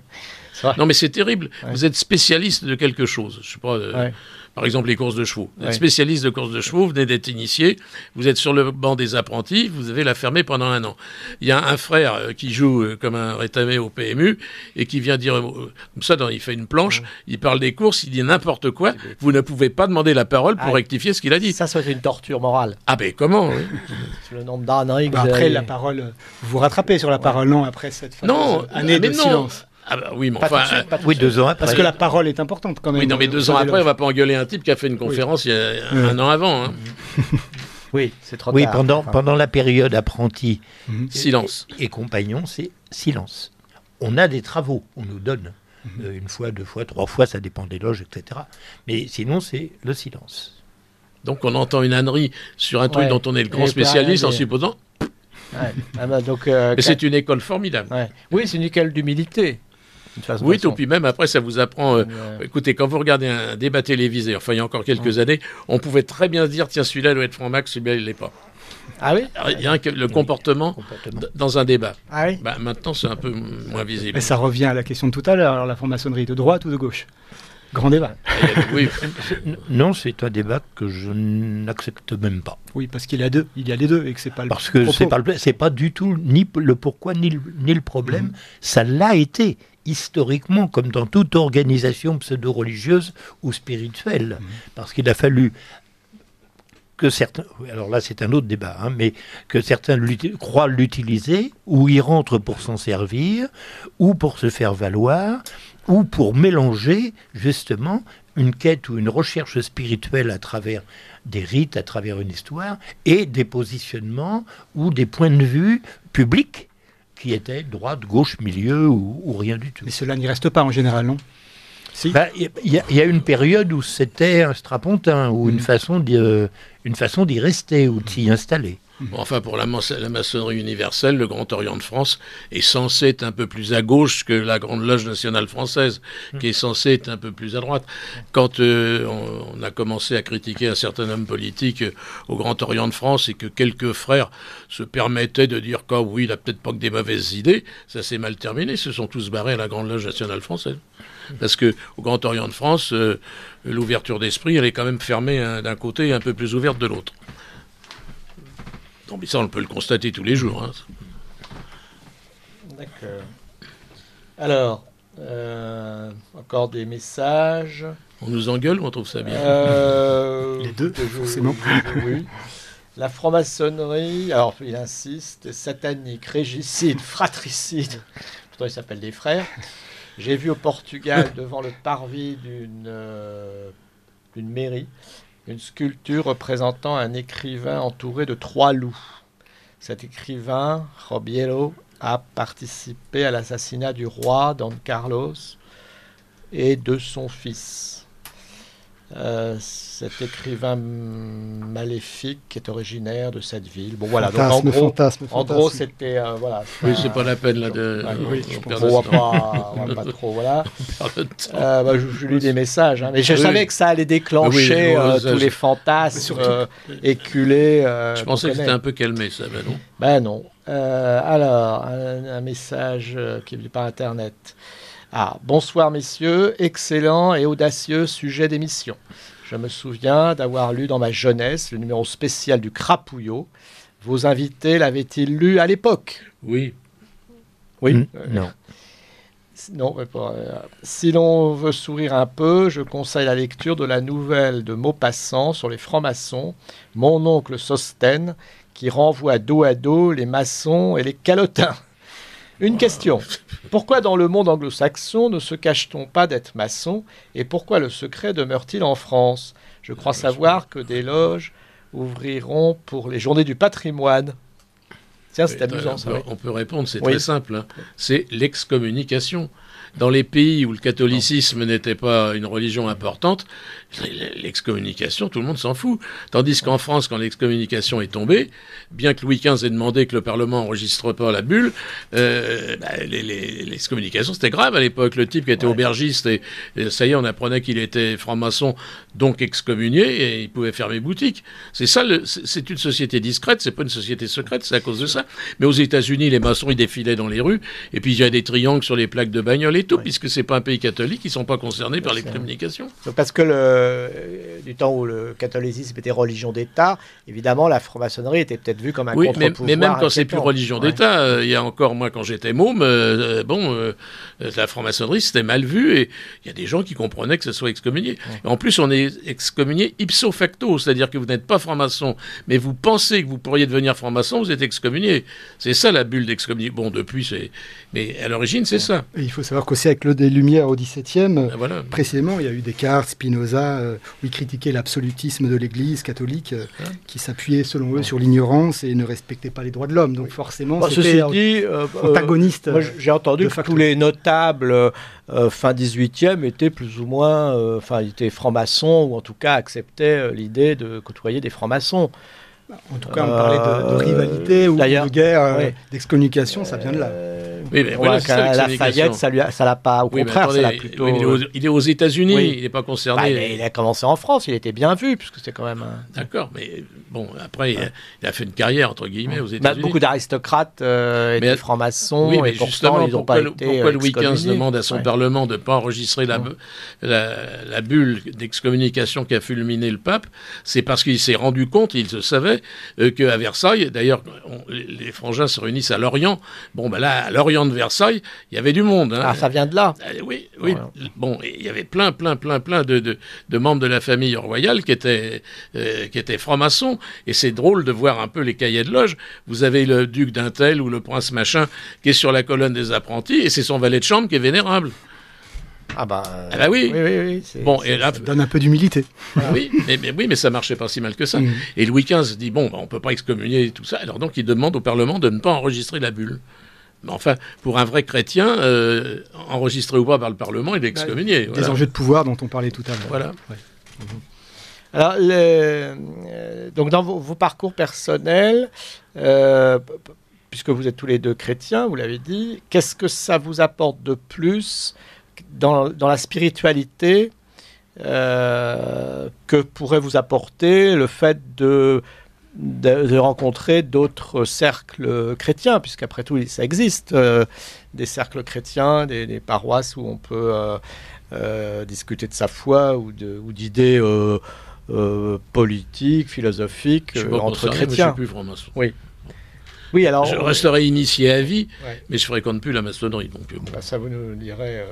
Non, mais c'est terrible. Vous êtes spécialiste de quelque chose. Je sais pas. Euh, par exemple, les courses de chevaux. Vous êtes spécialiste de courses de chevaux, vous venez d'être initié, vous êtes sur le banc des apprentis, vous avez la fermer pendant un an. Il y a un frère euh, qui joue euh, comme un rétamé au PMU et qui vient dire, comme ça, il fait une planche, il parle des courses, il dit n'importe quoi. Vous ne pouvez pas demander la parole pour ah, rectifier ce qu'il a dit. Ça, c'est une torture morale. Ah ben comment le nombre d'années. Bah, après, la parole, vous vous rattrapez sur la parole, non Après cette non, année de silence. Ah bah oui, mais enfin, euh, oui, deux ans après. Parce que la parole est importante quand même. Oui, non, mais deux ans après, on va pas engueuler un type qui a fait une conférence il y a un an avant. Hein. oui, c'est trop Oui, pendant, pendant la période apprenti, mhm. silence. Et, compagnon, c'est silence. On a des travaux, on nous donne. euh, une fois, deux fois, trois fois, ça dépend des loges, etc. Mais sinon, c'est le silence. Donc on entend une ânnerie sur un truc dont on est le grand spécialiste en supposant. Ah bah, donc, euh, c'est une école formidable. Oui, c'est une école d'humilité. Oui, tout, puis même après, ça vous apprend. Euh, écoutez, quand vous regardez un débat télévisé, enfin, il y a encore quelques années, on pouvait très bien dire tiens, celui-là doit être franc-max, celui-là, il l'est pas. Ah oui? Rien que le comportement, dans un débat. Ah oui? Bah, Maintenant, c'est un peu moins visible. Mais ça revient à la question de tout à l'heure. la franc-maçonnerie de droite ou de gauche? Grand débat. oui. non, c'est un débat que je n'accepte même pas. Oui, parce qu'il y a deux, il y a les deux et que c'est pas le Parce que c'est pas c'est pas du tout ni le pourquoi ni le, ni le problème. Mhm. Ça l'a été historiquement, comme dans toute organisation pseudo-religieuse ou spirituelle, mhm. parce qu'il a fallu que certains, alors là c'est un autre débat, hein, mais que certains croient l'utiliser, ou y rentrent pour s'en servir, ou pour se faire valoir, ou pour mélanger justement une quête ou une recherche spirituelle à travers des rites, à travers une histoire, et des positionnements ou des points de vue publics qui étaient droite, gauche, milieu ou, rien du tout. Mais cela n'y reste pas en général, non? Il bah, y, y, a une période où c'était un strapontin, ou une mm. façon d'y rester, ou de s'y installer enfin, pour la, maçonnerie universelle, le Grand Orient de France est censé être un peu plus à gauche que la Grande Loge nationale française, qui est censée être un peu plus à droite. Quand euh, on, a commencé à critiquer un certain homme politique euh, au Grand Orient de France et que quelques frères se permettaient de dire qu'au oui, il n'a peut-être pas que des mauvaises idées, ça s'est mal terminé. Ils se sont tous barrés à la Grande Loge nationale française. Parce que au Grand Orient de France, euh, l'ouverture d'esprit, elle est quand même fermée hein, d'un côté et un peu plus ouverte de l'autre. Non, mais ça, on peut le constater tous les jours. Hein. D'accord. Alors, euh, encore des messages. On nous engueule ou on trouve ça bien? Euh, Les deux, forcément. Oui. La franc-maçonnerie, alors il insiste, satanique, régicide, fratricide. Pourtant, ils s'appellent des frères. J'ai vu au Portugal, devant le parvis d'une euh, mairie, une sculpture représentant un écrivain entouré de trois loups. Cet écrivain, Robiello, a participé à l'assassinat du roi Don Carlos et de son fils. Euh, cet écrivain maléfique est originaire de cette ville. Bon voilà, donc en gros, en gros c'était euh, voilà. Oui, c'est pas la peine là de. oui, on, va pas, on va pas trop voilà. Euh, bah, je, je, lis des messages, hein, mais je savais que ça allait déclencher tous les fantasmes éculés. je pensais que c'était un peu calmé ça, ben non. Ben non. alors un, un, message qui est venu par internet. Ah, bonsoir messieurs, excellent et audacieux sujet d'émission. Je me souviens d'avoir lu dans ma jeunesse le numéro spécial du Crapouillot. Vos invités l'avaient-ils lu à l'époque? Oui. Oui hmm, Non. Non, euh, si l'on veut sourire un peu, je conseille la lecture de la nouvelle de Maupassant sur les francs-maçons, Mon oncle Sosten, qui renvoie dos à dos les maçons et les calotins. Une question. Pourquoi dans le monde anglo-saxon ne se cache-t-on pas d'être maçon et pourquoi le secret demeure-t-il en France? Je crois savoir que des loges ouvriront pour les journées du patrimoine. Tiens, c'est amusant. ça, on, peut, répondre, c'est très simple. Hein. C'est l'excommunication. Dans les pays où le catholicisme n'était pas une religion importante, l'excommunication, tout le monde s'en fout. Tandis qu'en France, quand l'excommunication est tombée, bien que Louis XV ait demandé que le Parlement enregistre pas la bulle, euh, bah, l'excommunication c'était grave à l'époque. Le type qui était aubergiste et, ça y est, on apprenait qu'il était franc-maçon, donc excommunié et il pouvait fermer boutique. C'est ça, c'est une société discrète, c'est pas une société secrète, c'est à cause de ça. Mais aux États-Unis, les maçons ils défilaient dans les rues et puis il y a des triangles sur les plaques de bagnole et tout, puisque c'est pas un pays catholique, ils sont pas concernés par l'excommunication. Parce que le euh, du temps où le catholicisme était religion d'État, évidemment, la franc-maçonnerie était peut-être vue comme un oui, mais, mais, même quand c'est plus religion d'État, euh, il y a encore, moi, quand j'étais môme, euh, bon, la franc-maçonnerie, c'était mal vu et il y a des gens qui comprenaient que ce soit excommunié. En plus, on est excommunié ipso facto, c'est-à-dire que vous n'êtes pas franc-maçon, mais vous pensez que vous pourriez devenir franc-maçon, vous êtes excommunié. C'est ça la bulle d'excommunication. Bon, depuis, c'est. Mais à l'origine, c'est ça. Et il faut savoir qu'aussi avec le des Lumières au XVIIe, ah, précisément, il y a eu Descartes, Spinoza, euh, où ils critiquaient l'absolutisme de l'Église catholique, euh, ah. qui s'appuyait, selon eux, sur l'ignorance et ne respectait pas les droits de l'homme. Donc forcément, bon, c'était dit, euh, antagoniste. J'ai entendu que tous les notables fin 18e étaient plus ou moins, enfin, étaient francs-maçons ou en tout cas acceptaient l'idée de côtoyer des francs-maçons. En tout cas, on parlait de, rivalité ou de guerre, d'excommunication, ça vient de là. Oui, mais voilà, la Fayette, ça lui ça l'a pas. Au contraire, ça l'a plutôt. il, est aux, États-Unis, il n'est pas concerné. Bah, il a commencé en France, il était bien vu puisque c'est quand même. D'accord, mais bon, après, il, a, fait une carrière entre guillemets aux États-Unis. beaucoup d'aristocrates euh, étaient francs-maçons oui, mais et justement, ils n'ont pas été. Pourquoi Louis XV demande à son Parlement de ne pas enregistrer la, la, bulle d'excommunication qui a fulminé le pape C'est parce qu'il s'est rendu compte, il se savait, euh, qu'à Versailles, d'ailleurs, les frangins se réunissent à Lorient. Bon, ben là, à Lorient de Versailles, il y avait du monde. Hein. Ah, ça vient de là euh, Oui, oui. Bon, il y avait plein, plein, plein, plein de, de, membres de la famille royale qui étaient, euh, qui étaient francs-maçons. Et c'est drôle de voir un peu les cahiers de loge. Vous avez le duc d'un tel ou le prince machin qui est sur la colonne des apprentis et c'est son valet de chambre qui est vénérable. Ah bah, ah bah oui. oui, oui, oui bon, et là, ça donne un peu d'humilité. oui, mais, mais, oui, mais ça marchait pas si mal que ça. Mm. Et Louis XV dit bon, bah, on peut pas excommunier tout ça. Alors donc il demande au Parlement de ne pas enregistrer la bulle. Mais enfin, pour un vrai chrétien, euh, enregistré ou pas par le Parlement, il est excommunié. Des enjeux de pouvoir dont on parlait tout à l'heure. Voilà. Alors, euh, donc dans vos, parcours personnels, euh, puisque vous êtes tous les deux chrétiens, vous l'avez dit, qu'est-ce que ça vous apporte de plus dans, dans la spiritualité que pourrait vous apporter le fait de de, rencontrer d'autres cercles chrétiens, puisqu'après tout, ça existe, euh, des cercles chrétiens, des, paroisses où on peut euh, euh, discuter de sa foi ou d'idées politiques, philosophiques entre chrétiens. Je suis plus. Oui. Oui, alors, je resterai initié à vie, mais je fréquente plus la maçonnerie. Donc, bah, ça vous nous dirait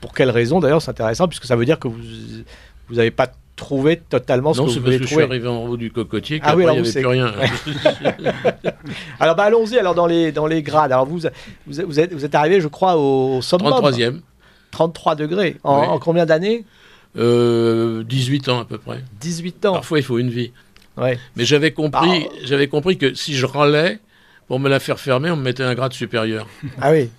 pour quelle raison d'ailleurs, c'est intéressant, puisque ça veut dire que vous n'avez pas trouver totalement ce que vous voulez trouver. Non, c'est parce que je suis arrivé en haut du cocotier ah oui, il n'y avait plus rien. alors, bah, allons-y alors dans les, dans les grades. Alors, vous, vous, vous, êtes, vous êtes arrivé, je crois, au summum. 33e. 33 degrés. En, combien d'années euh, 18 ans à peu près. 18 ans. Parfois, il faut une vie. Ouais. Mais j'avais compris, bah, j'avais compris que si je râlais, pour me la faire fermer, on me mettait un grade supérieur. Ah oui.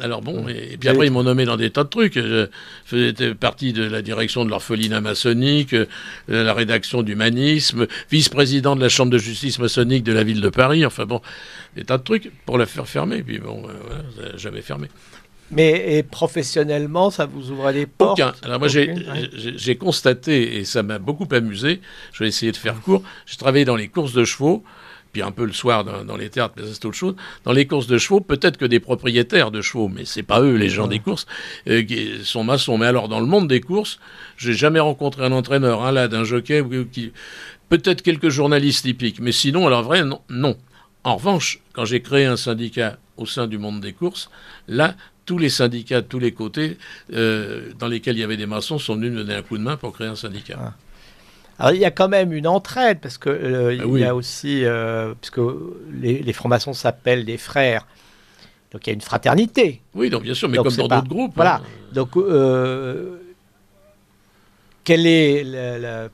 Alors bon, et, puis après ils m'ont nommé dans des tas de trucs. Je faisais partie de la direction de l'orphelinat maçonnique, euh, la rédaction d'humanisme, vice-président de la chambre de justice maçonnique de la ville de Paris. Enfin bon, des tas de trucs pour la faire fermer. Puis bon, euh, voilà, jamais fermé. Mais et professionnellement, ça vous ouvre des portes Aucun. Alors moi, j'ai constaté, et ça m'a beaucoup amusé, je vais essayer de faire court, j'ai travaillé dans les courses de chevaux, puis un peu le soir dans, les théâtres, mais c'est autre chose. Dans les courses de chevaux, peut-être que des propriétaires de chevaux, mais c'est pas eux les gens des courses, euh, qui sont maçons. Mais alors dans le monde des courses, j'ai jamais rencontré un entraîneur, un là, d'un jockey, qui... peut-être quelques journalistes typiques, mais sinon, alors vrai, non. non. En revanche, quand j'ai créé un syndicat au sein du monde des courses, là, tous les syndicats de tous les côtés euh, dans lesquels il y avait des maçons sont venus me donner un coup de main pour créer un syndicat. Ah. Alors, il y a quand même une entraide, parce que euh, ah il y a aussi, euh, puisque les, francs-maçons s'appellent des frères, donc il y a une fraternité. Oui, donc bien sûr, mais comme dans d'autres groupes. Voilà. Hein. Donc, euh, quelle est,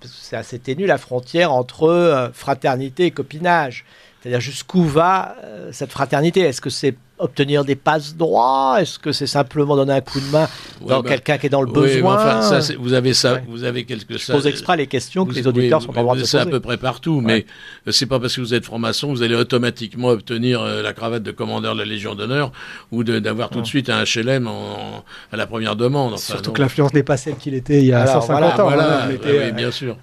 c'est assez ténu la frontière entre fraternité et copinage C'est-à-dire jusqu'où va cette fraternité? Est-ce que c'est obtenir des passes droits Est-ce que c'est simplement donner un coup de main dans bah, quelqu'un qui est dans le besoin enfin, ça, Vous avez ça, vous avez quelque chose. Je pose exprès les questions que les auditeurs sont en droit de poser. C'est à peu près partout, mais c'est pas parce que vous êtes franc-maçon vous allez automatiquement obtenir euh, la cravate de commandeur de la Légion d'honneur ou d'avoir tout de suite un HLM à la première demande. Surtout que l'influence n'est pas celle qu'il était il y a 150 ans. Voilà, hein, oui, bien sûr.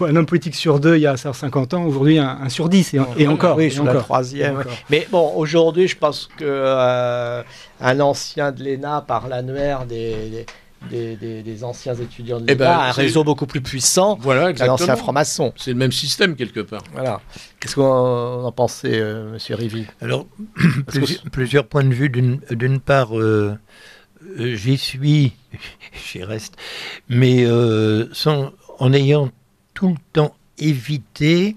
Un, homme politique sur deux il y a 150 ans, aujourd'hui un, sur dix et, encore. Oui, sur la troisième. Mais bon, aujourd'hui, je pense que euh, un ancien de l'ENA par l'annuaire des, des, anciens étudiants de eh l'ENA, ben, un réseau beaucoup plus puissant voilà, qu'un ancien franc-maçon. C'est le même système quelque part. Voilà. Qu'est-ce qu'on en pensait, euh, Monsieur Rivi Alors, plusieurs points de vue. D'une part, euh, j'y suis, j'y reste, mais sans, en ayant tout le temps évité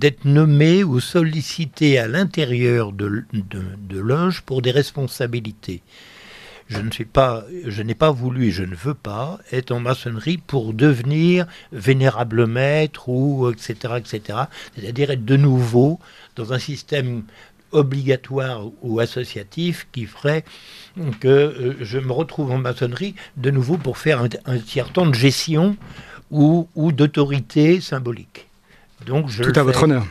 d'être nommé ou sollicité à l'intérieur de, de, pour des responsabilités. Je ne suis pas, je n'ai pas voulu et je ne veux pas être en maçonnerie pour devenir vénérable maître ou etc. etc. C'est-à-dire être de nouveau dans un système obligatoire ou associatif qui ferait que euh, je me retrouve en maçonnerie de nouveau pour faire un, tiers-temps de gestion ou, ou d'autorité symbolique. Donc je Tout à votre honneur.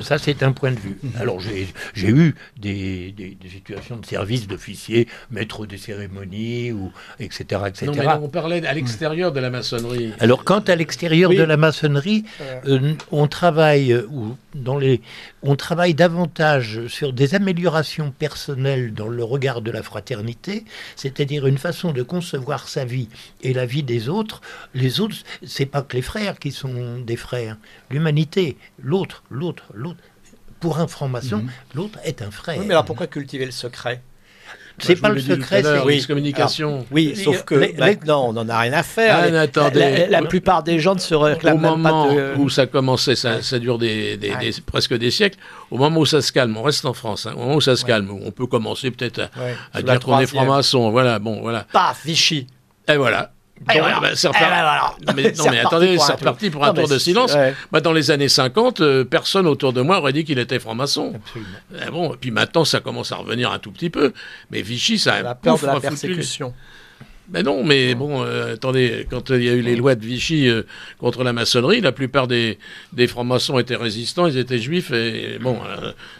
Ça, c'est un point de vue. Alors, j'ai eu des, situations de service d'officier, maître des cérémonies, ou, etc., etc. Non, mais on parlait à l'extérieur de la maçonnerie. Alors, quand à l'extérieur de la maçonnerie, euh, on travaille, ou dans les, on travaille davantage sur des améliorations personnelles dans le regard de la fraternité, c'est-à-dire une façon de concevoir sa vie et la vie des autres. Les autres, c'est pas que les frères qui sont des frères l'humanité, l'autre, l'autre, l'autre. Pour information, mhm. l'autre est un frère. mais alors pourquoi cultiver le secret? C'est pas le secret, c'est oui. communication. oui, sauf que maintenant, on n'en a rien à faire. Ah, attendez, la, plupart des gens ne se réclament au moment pas de... où ça commençait, ça, ça dure des, des, presque des siècles. Au moment où ça se calme, on reste en France. Hein, au moment où ça se calme, on peut commencer peut-être à, à dire qu'on est franc-maçon. Voilà, bon, voilà. Paf, Vichy. Et voilà. Eh ben bah, c'est reparti. Non, mais, non, mais attendez, c'est reparti pour un tour de silence. Bah, dans les années 50, euh, personne autour de moi aurait dit qu'il était franc-maçon. Eh bon, et puis maintenant, ça commence à revenir un tout petit peu. Mais Vichy, ça a la peur de la persécution. Ben non, mais bon, euh, attendez, quand il y a eu les lois de Vichy euh, contre la maçonnerie, la plupart des, des francs-maçons étaient résistants, ils étaient juifs, et bon,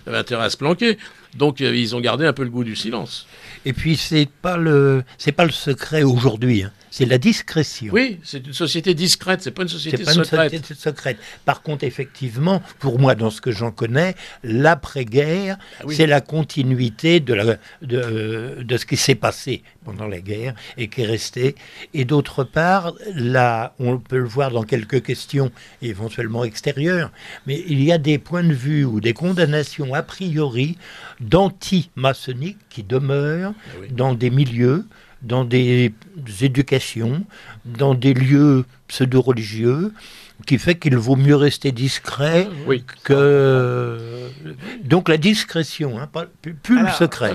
ils avaient intérêt à se planquer. Donc ils ont gardé un peu le goût du silence. Et puis c'est pas le c'est pas le secret aujourd'hui. Hein. C'est la discrétion. Oui, c'est une société discrète, c'est pas une société pas secrète. Une société secrète. Par contre, effectivement, pour moi, dans ce que j'en connais, l'après-guerre, ah c'est la continuité de, la, de, de ce qui s'est passé pendant la guerre et qui est resté. Et d'autre part, là, on peut le voir dans quelques questions éventuellement extérieures, mais il y a des points de vue ou des condamnations a priori d'anti-maçonnique qui demeurent ah dans des milieux dans des éducations, dans des lieux pseudo-religieux, qui fait qu'il vaut mieux rester discret que... Donc la discrétion, hein, plus, le secret.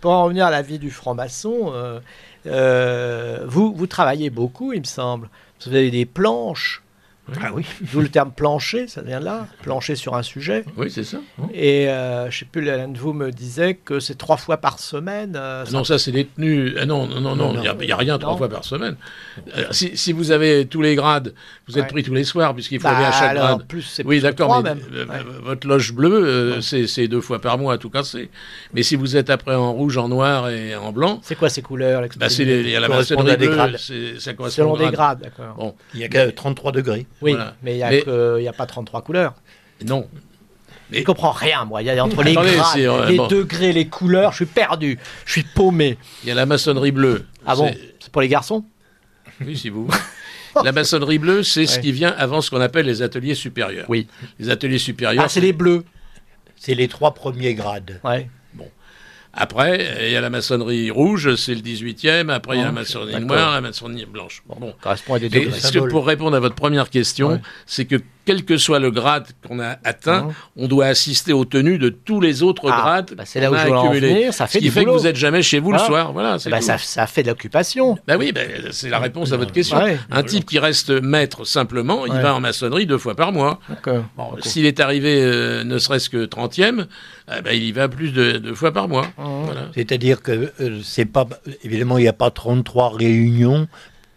Pour en revenir à la vie du franc-maçon, euh, euh, vous, vous travaillez beaucoup, il me semble. Vous avez des planches ah oui. D'où le terme plancher, ça vient de là, plancher sur un sujet. Oui, c'est ça. Et euh, je ne sais plus, l'un de vous me disait que c'est trois fois par semaine. Euh, non, ça c'est détenu. Ah, non, non, non, il n'y a, rien trois fois par semaine. Euh, si, vous avez tous les grades, vous êtes pris tous les soirs, puisqu'il faut aller à bah, chaque grade. Plus, oui, d'accord, mais votre loge bleue, c'est deux fois par mois à tout casser. Mais si vous êtes après en rouge, en noir et en blanc. C'est quoi ces couleurs bah, Il y a la maçonnerie bleue, ça correspond Selon des grades, d'accord. Bon. Il y a 33 degrés. Oui, mais il n'y a, pas 33 couleurs. Non. Mais... Je comprends rien, moi. Il y a entre les les degrés, les couleurs, je suis perdu. Je suis paumé. Il y a la maçonnerie bleue. Ah bon? C'est pour les garçons? Oui, si vous. la maçonnerie bleue, c'est ce qui vient avant ce qu'on appelle les ateliers supérieurs. Oui. Les ateliers supérieurs. Ah, c'est les bleus. C'est les trois premiers grades. Ouais. Après, il y a la maçonnerie rouge, c'est le 18e. Après, il y a la maçonnerie noire, la maçonnerie blanche. Bon, correspond à des ce que pour répondre à votre première question, c'est que quel que soit le grade qu'on a atteint, hein on doit assister aux tenues de tous les autres ah, grades. Bah c'est là où je veux Ça fait Ce qui fait que vous n'êtes jamais chez vous le soir. Voilà, bah ça, ça, fait de l'occupation. Bah oui, bah, c'est la réponse à votre question. Un type qui reste maître simplement, il va en maçonnerie deux fois par mois. Bon, S'il est arrivé euh, ne serait-ce que 30e, eh ben, il y va plus de deux fois par mois. Mmh. C'est-à-dire que euh, c'est pas évidemment il n'y a pas 33 réunions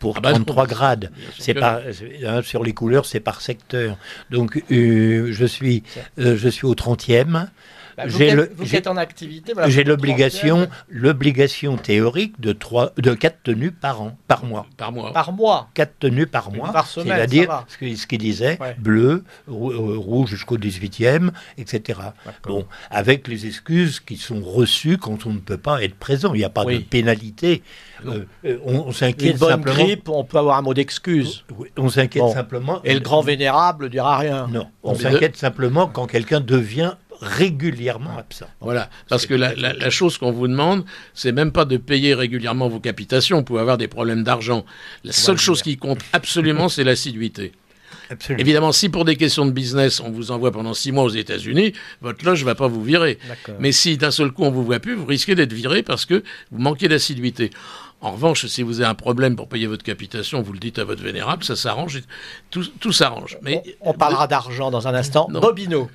pour 33 ah bah grades. C'est pas hein, sur les couleurs, c'est par secteur. Donc euh, je suis euh, je suis au 30e. Bah, vous, êtes, vous êtes en activité. j'ai l'obligation, l'obligation théorique de trois, de quatre tenues par an, par mois. Par mois. Par mois. Quatre tenues par mois. Par semaine. C'est-à-dire ce qu'il disait, bleu, euh, rouge jusqu'au 18e, etc. Bon, avec les excuses qui sont reçues quand on ne peut pas être présent. Il n'y a pas de pénalité. Euh, euh, on, s'inquiète simplement. grippe, on peut avoir un mot d'excuse. on s'inquiète simplement. Et le grand vénérable dira rien. Non, on s'inquiète simplement quand quelqu'un devient régulièrement absent. Voilà, parce que la, chose qu'on vous demande, c'est même pas de payer régulièrement vos capitations, vous pouvez avoir des problèmes d'argent. La seule chose qui compte absolument, c'est l'assiduité. Évidemment, si pour des questions de business, on vous envoie pendant six mois aux États-Unis, votre loge ne va pas vous virer. Mais si d'un seul coup on vous voit plus, vous risquez d'être viré parce que vous manquez d'assiduité. En revanche, si vous avez un problème pour payer votre capitation, vous le dites à votre vénérable, ça s'arrange, tout, tout s'arrange. Mais on, parlera d'argent dans un instant. Bobino.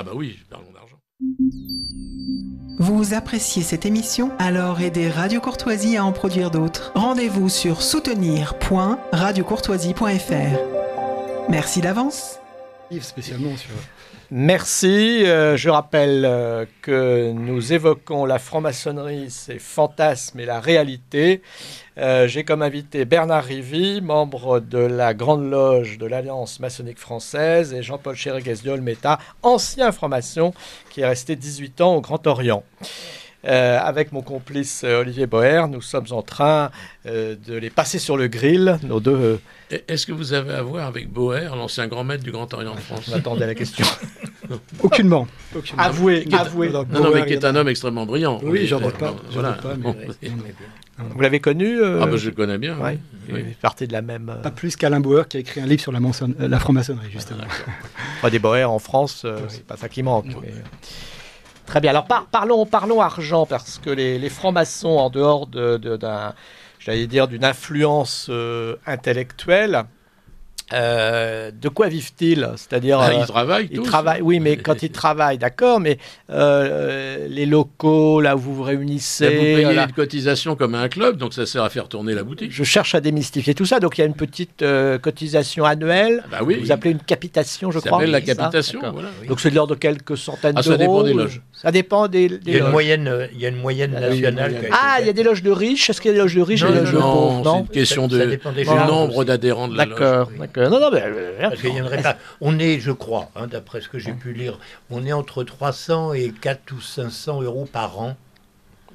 Ah bah oui, parlons d'argent. Vous appréciez cette émission Alors aidez Radio Courtoisie à en produire d'autres. Rendez-vous sur soutenir.radiocourtoisie.fr. Merci d'avance. Spécialement sur Merci. Euh, je rappelle euh, que nous évoquons la franc-maçonnerie, ses fantasmes et la réalité. Euh, j'ai comme invité Bernard Rivy, membre de la Grande Loge de l'Alliance maçonnique française, et Jean-Paul Chéréguez de ancien franc-maçon qui est resté 18 ans au Grand Orient. Avec mon complice Olivier Boer, nous sommes en train de les passer sur le grill, nos deux. Est-ce que vous avez à voir avec Boer, l'ancien grand maître du Grand Orient de France à la question. Aucunement. Avouez, avouez. Non, non, mais qui est un homme extrêmement brillant. Oui, j'en doute pas. Voilà. pas Vous l'avez connu Ah, ben, je le connais bien. Oui. Il fait partie de la même. Pas plus qu'Alain Boer qui a écrit un livre sur la, la franc-maçonnerie, justement. Ah, des Boer en France, c'est pas ça qui manque. Très bien. Alors parlons, parlons argent, parce que les, francs-maçons, en dehors de, d'un, j'allais dire, d'une influence euh, intellectuelle, euh, de quoi vivent-ils C'est-à-dire, ah, ils euh, travaillent. Ils travaillent. Oui, mais quand ils travaillent, d'accord. Mais euh, les locaux, là où vous vous réunissez, vous payez une cotisation comme un club, donc ça sert à faire tourner la boutique. Je cherche à démystifier tout ça. Donc il y a une petite cotisation annuelle. Ah bah oui. Vous appelez une capitation, je ça crois. s'appelle la capitation. Voilà. Donc c'est de l'ordre de quelques centaines ah, d'euros. Ça dépend des loges. Ça dépend des, il y a Une moyenne, il y a une moyenne nationale. Ah, il y a des loges de riches. Est-ce qu'il y a des loges de riches et des loges de pauvres? Non, c'est une question de, du nombre d'adhérents de la loge. D'accord, d'accord. Non, non, mais on est, je crois, hein, d'après ce que j'ai pu lire, on est entre 300 et 4 ou 500 euros par an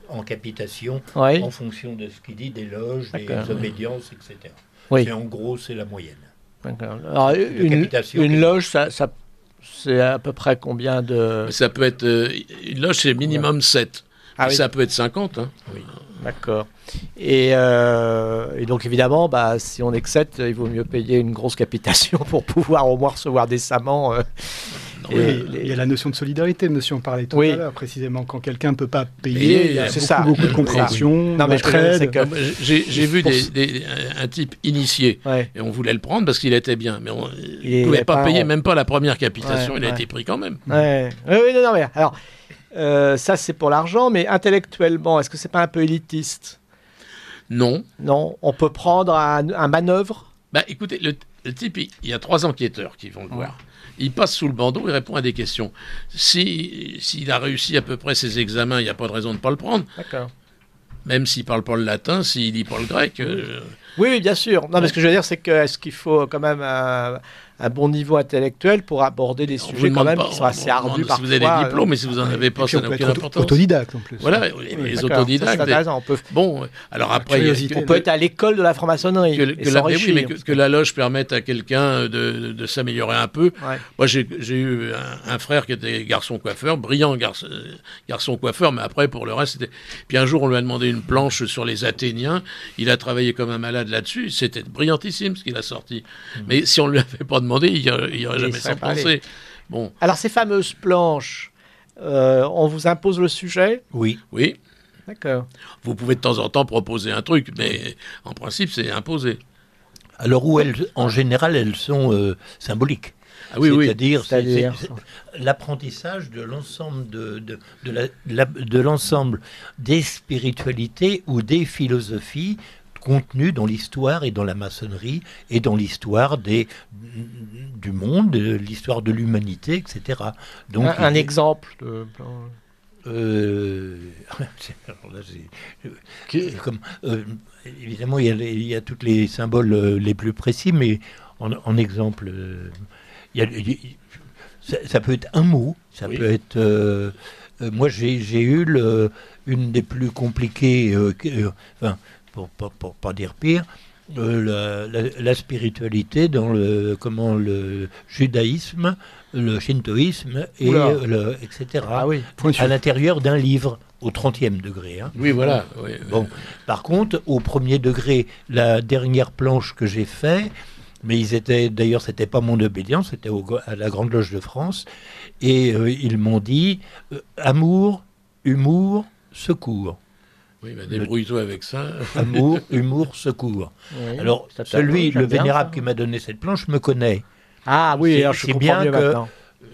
en capitation, en fonction de ce qu'il dit, des loges, des obédiences, etc. Oui. en gros, c'est la moyenne. une, loge, ça, c'est à peu près combien de... Ça peut être... Euh, une loge, c'est minimum 7. Ah ça peut être 50. Hein. Oui. D'accord. Euh, et, donc évidemment, bah, si on excède, il vaut mieux payer une grosse capitation pour pouvoir au moins recevoir décemment. Euh, il y a la notion de solidarité, monsieur en parlait tout à l'heure, précisément. Quand quelqu'un ne peut pas payer, il y a beaucoup, ça. beaucoup de compréhension. Non, mais J'ai vu des, un type initié, et on voulait le prendre parce qu'il était bien, mais on ne pouvait pas, payer même pas la première capitation, il a été pris quand même. Oui, non, non, mais alors... Euh, ça, c'est pour l'argent, mais intellectuellement, est-ce que c'est pas un peu élitiste? Non. Non, on peut prendre un, manœuvre? Bah, écoutez, le, type, il, y a trois enquêteurs qui vont le voir. Il passe sous le bandeau, il répond à des questions. S'il si, a réussi à peu près ses examens, il n'y a pas de raison de ne pas le prendre. D'accord. Même s'il parle pas le latin, s'il lit pas le grec. Euh, oui, oui, bien sûr. Non, mais ce que je veux dire, c'est que est-ce qu'il faut quand même un bon niveau intellectuel pour aborder des sujets quand même qui sont assez ardus Si vous avez des diplômes, mais si vous n'en avez pas, ça n'a aucune importance. Autodidacte en plus. Voilà, les autodidactes. on peut... Bon, alors après, on peut être à l'école de la franc-maçonnerie. Que, la, oui, mais que, la loge permette à quelqu'un de, de s'améliorer un peu. Moi, j'ai eu un, frère qui était garçon coiffeur, brillant garçon, garçon coiffeur, mais après, pour le reste, c'était. Puis un jour, on lui a demandé une planche sur les Athéniens. Il a travaillé comme un malade là-dessus. C'était brillantissime ce qu'il a sorti. Mmh. Mais si on lui avait pas demandé il n'y aurait, jamais sans penser. Bon. Alors ces fameuses planches, euh, on vous impose le sujet? Oui. Oui. D'accord. Vous pouvez de temps en temps proposer un truc, mais en principe, c'est imposé. Alors où elles, en général, elles sont euh, symboliques. Ah oui, oui. C'est-à-dire l'apprentissage de l'ensemble de, de, de l'ensemble des spiritualités ou des philosophies contenu dans l'histoire et dans la maçonnerie et dans l'histoire des, du monde, l'histoire de l'humanité, etc. Donc, un, exemple de... Euh, comme, euh, évidemment, il y, a, il y, a, tous les symboles euh, les plus précis, mais en, exemple, il y a, ça, peut être un mot, ça peut être. moi, j'ai eu le, une des plus compliquées. enfin, pour, pour, pas dire pire, euh, la, spiritualité dans le comment le judaïsme, le shintoïsme et le, etc. Ah oui. À l'intérieur d'un livre au 30e degré. Hein. Oui, voilà. Bon, par contre, au premier degré, la dernière planche que j'ai faite, mais ils étaient, d'ailleurs, c'était pas mon obédience, c'était à la Grande Loge de France, et euh, ils m'ont dit euh, amour, humour, secours. Oui, mais débrouille-toi avec ça. Amour, humour, secours. alors, celui, le vénérable qui m'a donné cette planche me connaît. Ah oui, alors je comprends bien que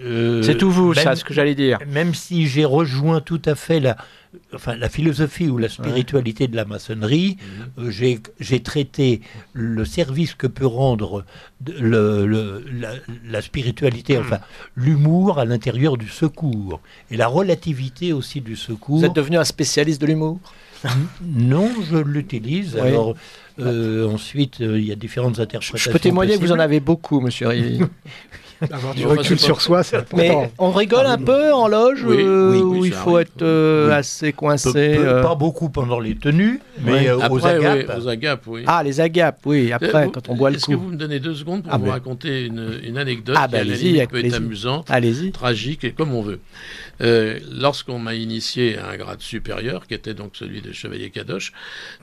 euh, c'est tout vous, ça, ce que j'allais dire. Même si j'ai rejoint tout à fait la, enfin, la philosophie ou la spiritualité de la maçonnerie, euh, j'ai traité le service que peut rendre le, la, spiritualité, mhm. enfin l'humour à l'intérieur du secours et la relativité aussi du secours. Vous êtes devenu un spécialiste de l'humour? Non, je l'utilise. Alors euh, ensuite, il y a différentes interprétations. Je peux témoigner que vous en avez beaucoup, Monsieur Rivi. Avoir du recul sur soi, c'est important. Mais on rigole un peu en loge euh, où il faut être euh, assez coincé. Euh. Pas beaucoup pendant les tenues, mais aux, agapes. oui. Ah, les agapes, oui, après, quand on boit le coup. Est-ce que vous me donnez deux secondes pour ah, vous ben. raconter une, anecdote ah, ben, qui, peut être amusante, tragique, et comme on veut Lorsqu'on m'a initié à un grade supérieur, qui était donc celui de chevalier Kadosh,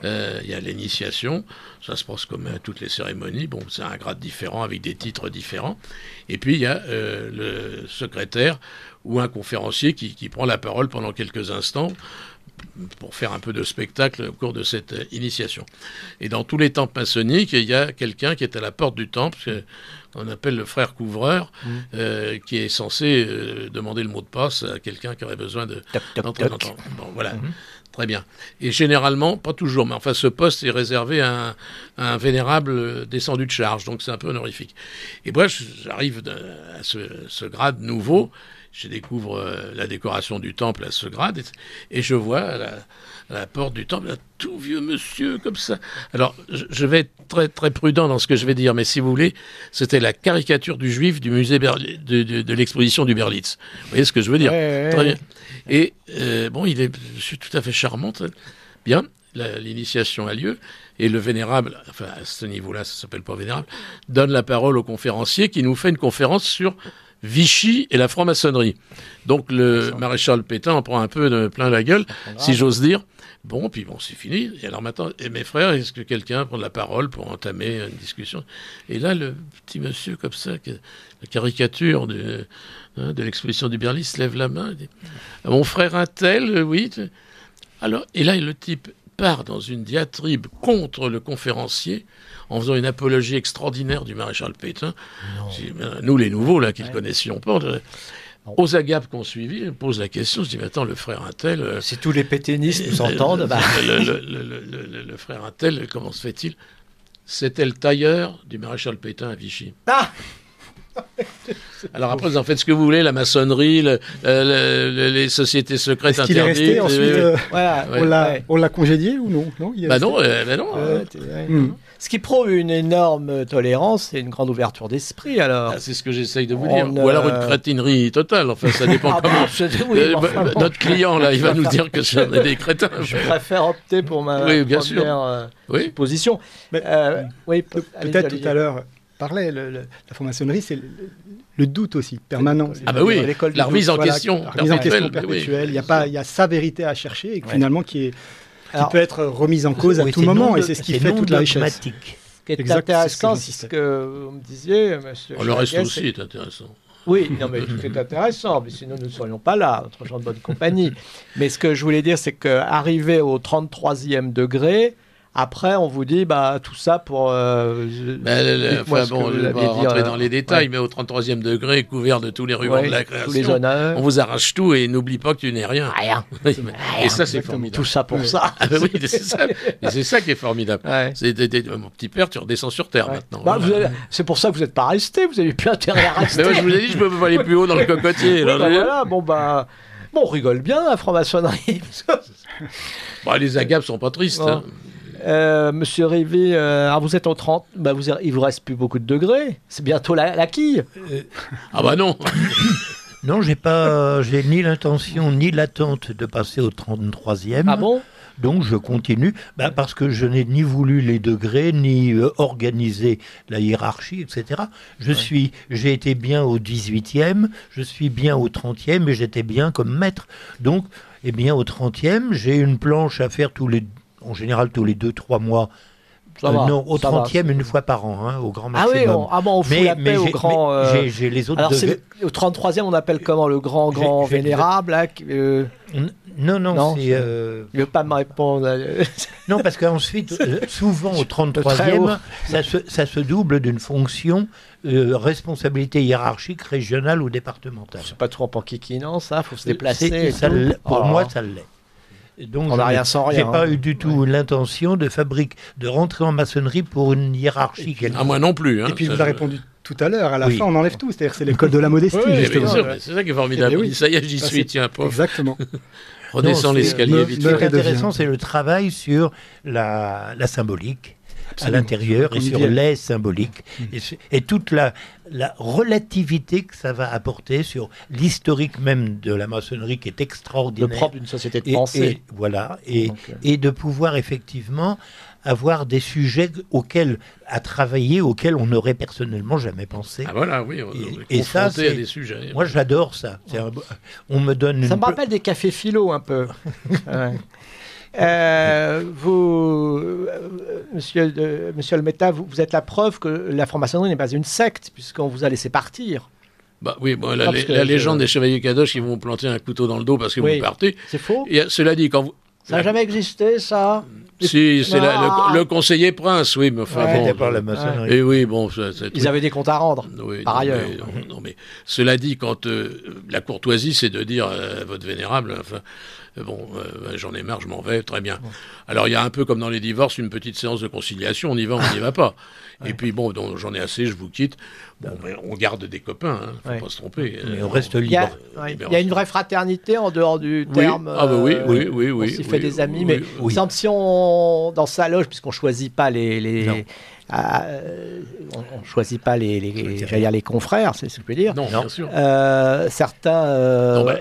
il y a l'initiation, ça se passe comme à toutes les cérémonies, bon, c'est un grade différent avec des titres différents. Et puis il y a euh, le secrétaire ou un conférencier qui, prend la parole pendant quelques instants pour faire un peu de spectacle au cours de cette euh, initiation. Et dans tous les temples maçonniques, il y a quelqu'un qui est à la porte du temple, qu'on appelle le frère couvreur, mmh. euh, qui est censé demander le mot de passe à quelqu'un qui aurait besoin d'entrer dans le temple. Bon, voilà. Mmh. Très bien. Et généralement, pas toujours, mais enfin, ce poste est réservé à un, vénérable descendu de charge, donc c'est un peu honorifique. Et moi, j'arrive à ce, grade nouveau, je découvre euh, la décoration du temple à ce grade, et, je vois à la, porte du temple un tout vieux monsieur comme ça. Alors, je, vais être très, très prudent dans ce que je vais dire, mais si vous voulez, c'était la caricature du juif du musée de, l'exposition du Berlitz. Vous voyez ce que je veux dire? Très bien. Et euh, bon, il est, je suis tout à fait charmante. Bien, l'initiation a lieu et le vénérable, enfin à ce niveau-là, ça s'appelle pas vénérable, donne la parole au conférencier qui nous fait une conférence sur Vichy et la franc-maçonnerie. Donc le maréchal Pétain en prend un peu de plein la gueule, si j'ose dire. Bon, puis bon, c'est fini. Et alors maintenant, et mes frères, est-ce que quelqu'un prend la parole pour entamer une discussion? Et là, le petit monsieur comme ça, la caricature de, hein, de l'exposition du Berlis, lève la main. Dit, Mon frère un tel, oui. Alors, et là, le type part dans une diatribe contre le conférencier en faisant une apologie extraordinaire du maréchal Pétain. Ben, nous, les nouveaux, là, qui ne connaissions pas, aux agapes qu'on suivit, on pose la question, je dis, mais attends, le frère Intel... Euh, si tous les pétainistes nous entendent... Bah. Le, frère Intel, comment se fait-il? C'était le tailleur du maréchal Pétain à Vichy? Ah alors après, vous en faites ce que vous voulez, la maçonnerie, les sociétés secrètes interdites. on l'a congédié ou non, non Bah non, euh, bah non. Hmm. Ce qui prouve une énorme tolérance et une grande ouverture d'esprit, alors. Ah, c'est ce que j'essaye de vous dire. Ou alors une crétinerie totale. Enfin, ça dépend ah comment. Euh, bah, notre client, là, il va nous dire que c'est des crétins. Je préfère opter pour ma oui, bien première sûr. position. oui, peut-être tout à l'heure parlait, la franc-maçonnerie, c'est le, doute aussi, permanent. Ah bah oui, la remise en question. La remise en question perpétuelle. Il y, a pas, il y a sa vérité à chercher et finalement qui, est, qui peut être remise en cause à tout moment. et c'est ce qui fait toute la richesse. Qui est intéressant, c'est ce que vous me disiez, monsieur. Oh, le reste aussi est intéressant. Oui, non, mais tout est intéressant, mais sinon nous ne serions pas là, notre gens de bonne compagnie. mais ce que je voulais dire, c'est qu'arriver au 33e degré, après, on vous dit bah tout ça pour. Euh, ben, enfin, bon, je vais pas rentrer dans les détails, mais au 33e degré, couvert de tous les rubans de la création, on vous arrache tout et n'oublie pas que tu n'es rien. Rien. et ça, c'est formidable. Tout ça pour ça. Ah, ben oui, c'est ça. c'est ça qui est formidable. mon petit père, tu redescends sur terre maintenant. Bah, c'est pour ça que vous n'êtes pas resté. Vous avez plus intérêt à rester. mais moi, je vous ai dit, je peux pas aller plus haut dans le cocotier. Bah, voilà. Bon bah. Bon, on rigole bien, la franc-maçonnerie. bon, les agapes sont pas tristes. Hein. Euh, Monsieur Rivet, euh, vous êtes en 30, bah vous, il vous reste plus beaucoup de degrés. C'est bientôt la, quille. Euh, ah bah non. non, j'ai pas, j'ai ni l'intention ni l'attente de passer au 33e. Ah bon? Donc je continue, bah, parce que je n'ai ni voulu les degrés, ni organiser la hiérarchie, etc. Je suis, j'ai été bien au 18e, je suis bien au 30e et j'étais bien comme maître. Donc, eh bien, au 30e, j'ai une planche à faire tous les en général tous les 2-3 mois non, au 30e, une fois par an, hein, au grand maximum. Ah oui, on, ah bon, on fout la paix au grand. J'ai les autres. Alors, au 33e, on appelle comment le grand, grand vénérable là, non, non, c'est. Euh... Il ne veut pas me répondre. non, parce qu'ensuite, euh, souvent au 33e, ça se, ça se double d'une fonction euh, responsabilité hiérarchique régionale ou départementale. C'est pas trop en kikinant, ça Faut se déplacer. pour moi, ça l'est. Donc, on n'a rien sans rien. J'ai pas hein. eu du tout l'intention de fabrique, de rentrer en maçonnerie pour une hiérarchie. Ah, moi non plus. Hein, et puis, vous avez répondu tout à l'heure. À la fin, on enlève tout. C'est-à-dire c'est l'école de la modestie. Oui, c'est ça qui est formidable. Eh oui. Ça y est, j'y suis, tiens, pas. Exactement. Redescends l'escalier vite. Ce qui est intéressant, c'est le travail sur la, la symbolique. À l'intérieur et sur les symboliques et, toute la, la, relativité que ça va apporter sur l'historique même de la maçonnerie qui est extraordinaire. Le propre d'une société de pensée. Et, voilà, et, euh, et de pouvoir effectivement avoir des sujets auxquels à travailler, auxquels on n'aurait personnellement jamais pensé. Ah voilà, oui, et, ça, c'est des sujets. Moi, j'adore ça. on me donne. Ça me rappelle des cafés philo un peu. Euh, vous, euh, monsieur, de, monsieur Almeta, vous, vous, êtes la preuve que la franc-maçonnerie n'est pas une secte, puisqu'on vous a laissé partir. Bah oui, bon, la, légende des chevaliers Kadosh qui vont planter un couteau dans le dos parce que vous partez. C'est faux. Et, cela dit, quand vous, ça n'a jamais existé, ça Si, c'est le, conseiller prince, oui, mais enfin bon. la maçonnerie. Et oui, bon, ils avaient des comptes à rendre. par ailleurs. non, mais cela dit, quand euh, la courtoisie, c'est de dire euh, votre vénérable, enfin, euh, bon, j'en ai marre, je m'en vais, très bien. Alors il y a un peu comme dans les divorces, une petite séance de conciliation, on y va, on n'y va pas. Et puis bon, j'en ai assez, je vous quitte. Bon, on garde des copains, hein, faut pas se tromper. Mais on reste libre. Il y a, une vraie fraternité en dehors du terme. Ah bah oui, oui, oui, oui. On s'y fait des amis, mais exemple si on dans sa loge, puisqu'on choisit pas les, les euh, on, ne choisit pas les, les, les, les confrères, c'est ce que je peux dire. Non, bien sûr. Euh, certains. Euh, bah,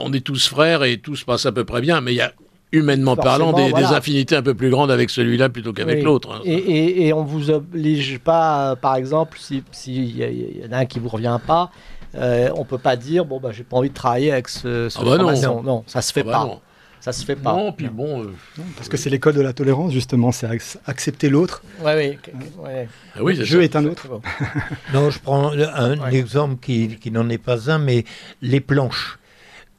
on... est tous frères et tout se passe à peu près bien, mais il y a humainement parlant, des, affinités un peu plus grandes avec celui-là plutôt qu'avec l'autre. Hein, et, et, on vous oblige pas, par exemple, s'il si, y, y, en a un qui vous revient pas, euh, on peut pas dire bon bah j'ai pas envie de travailler avec ce, ce ah bah non. non. ça se fait ah bah pas. Ça se fait pas. Non, puis bon. Euh, parce que c'est l'école de la tolérance, justement, c'est accepter l'autre. Ouais, oui, ah oui le jeu est un autre. non, je prends un exemple qui, qui n'en est pas un, mais les planches.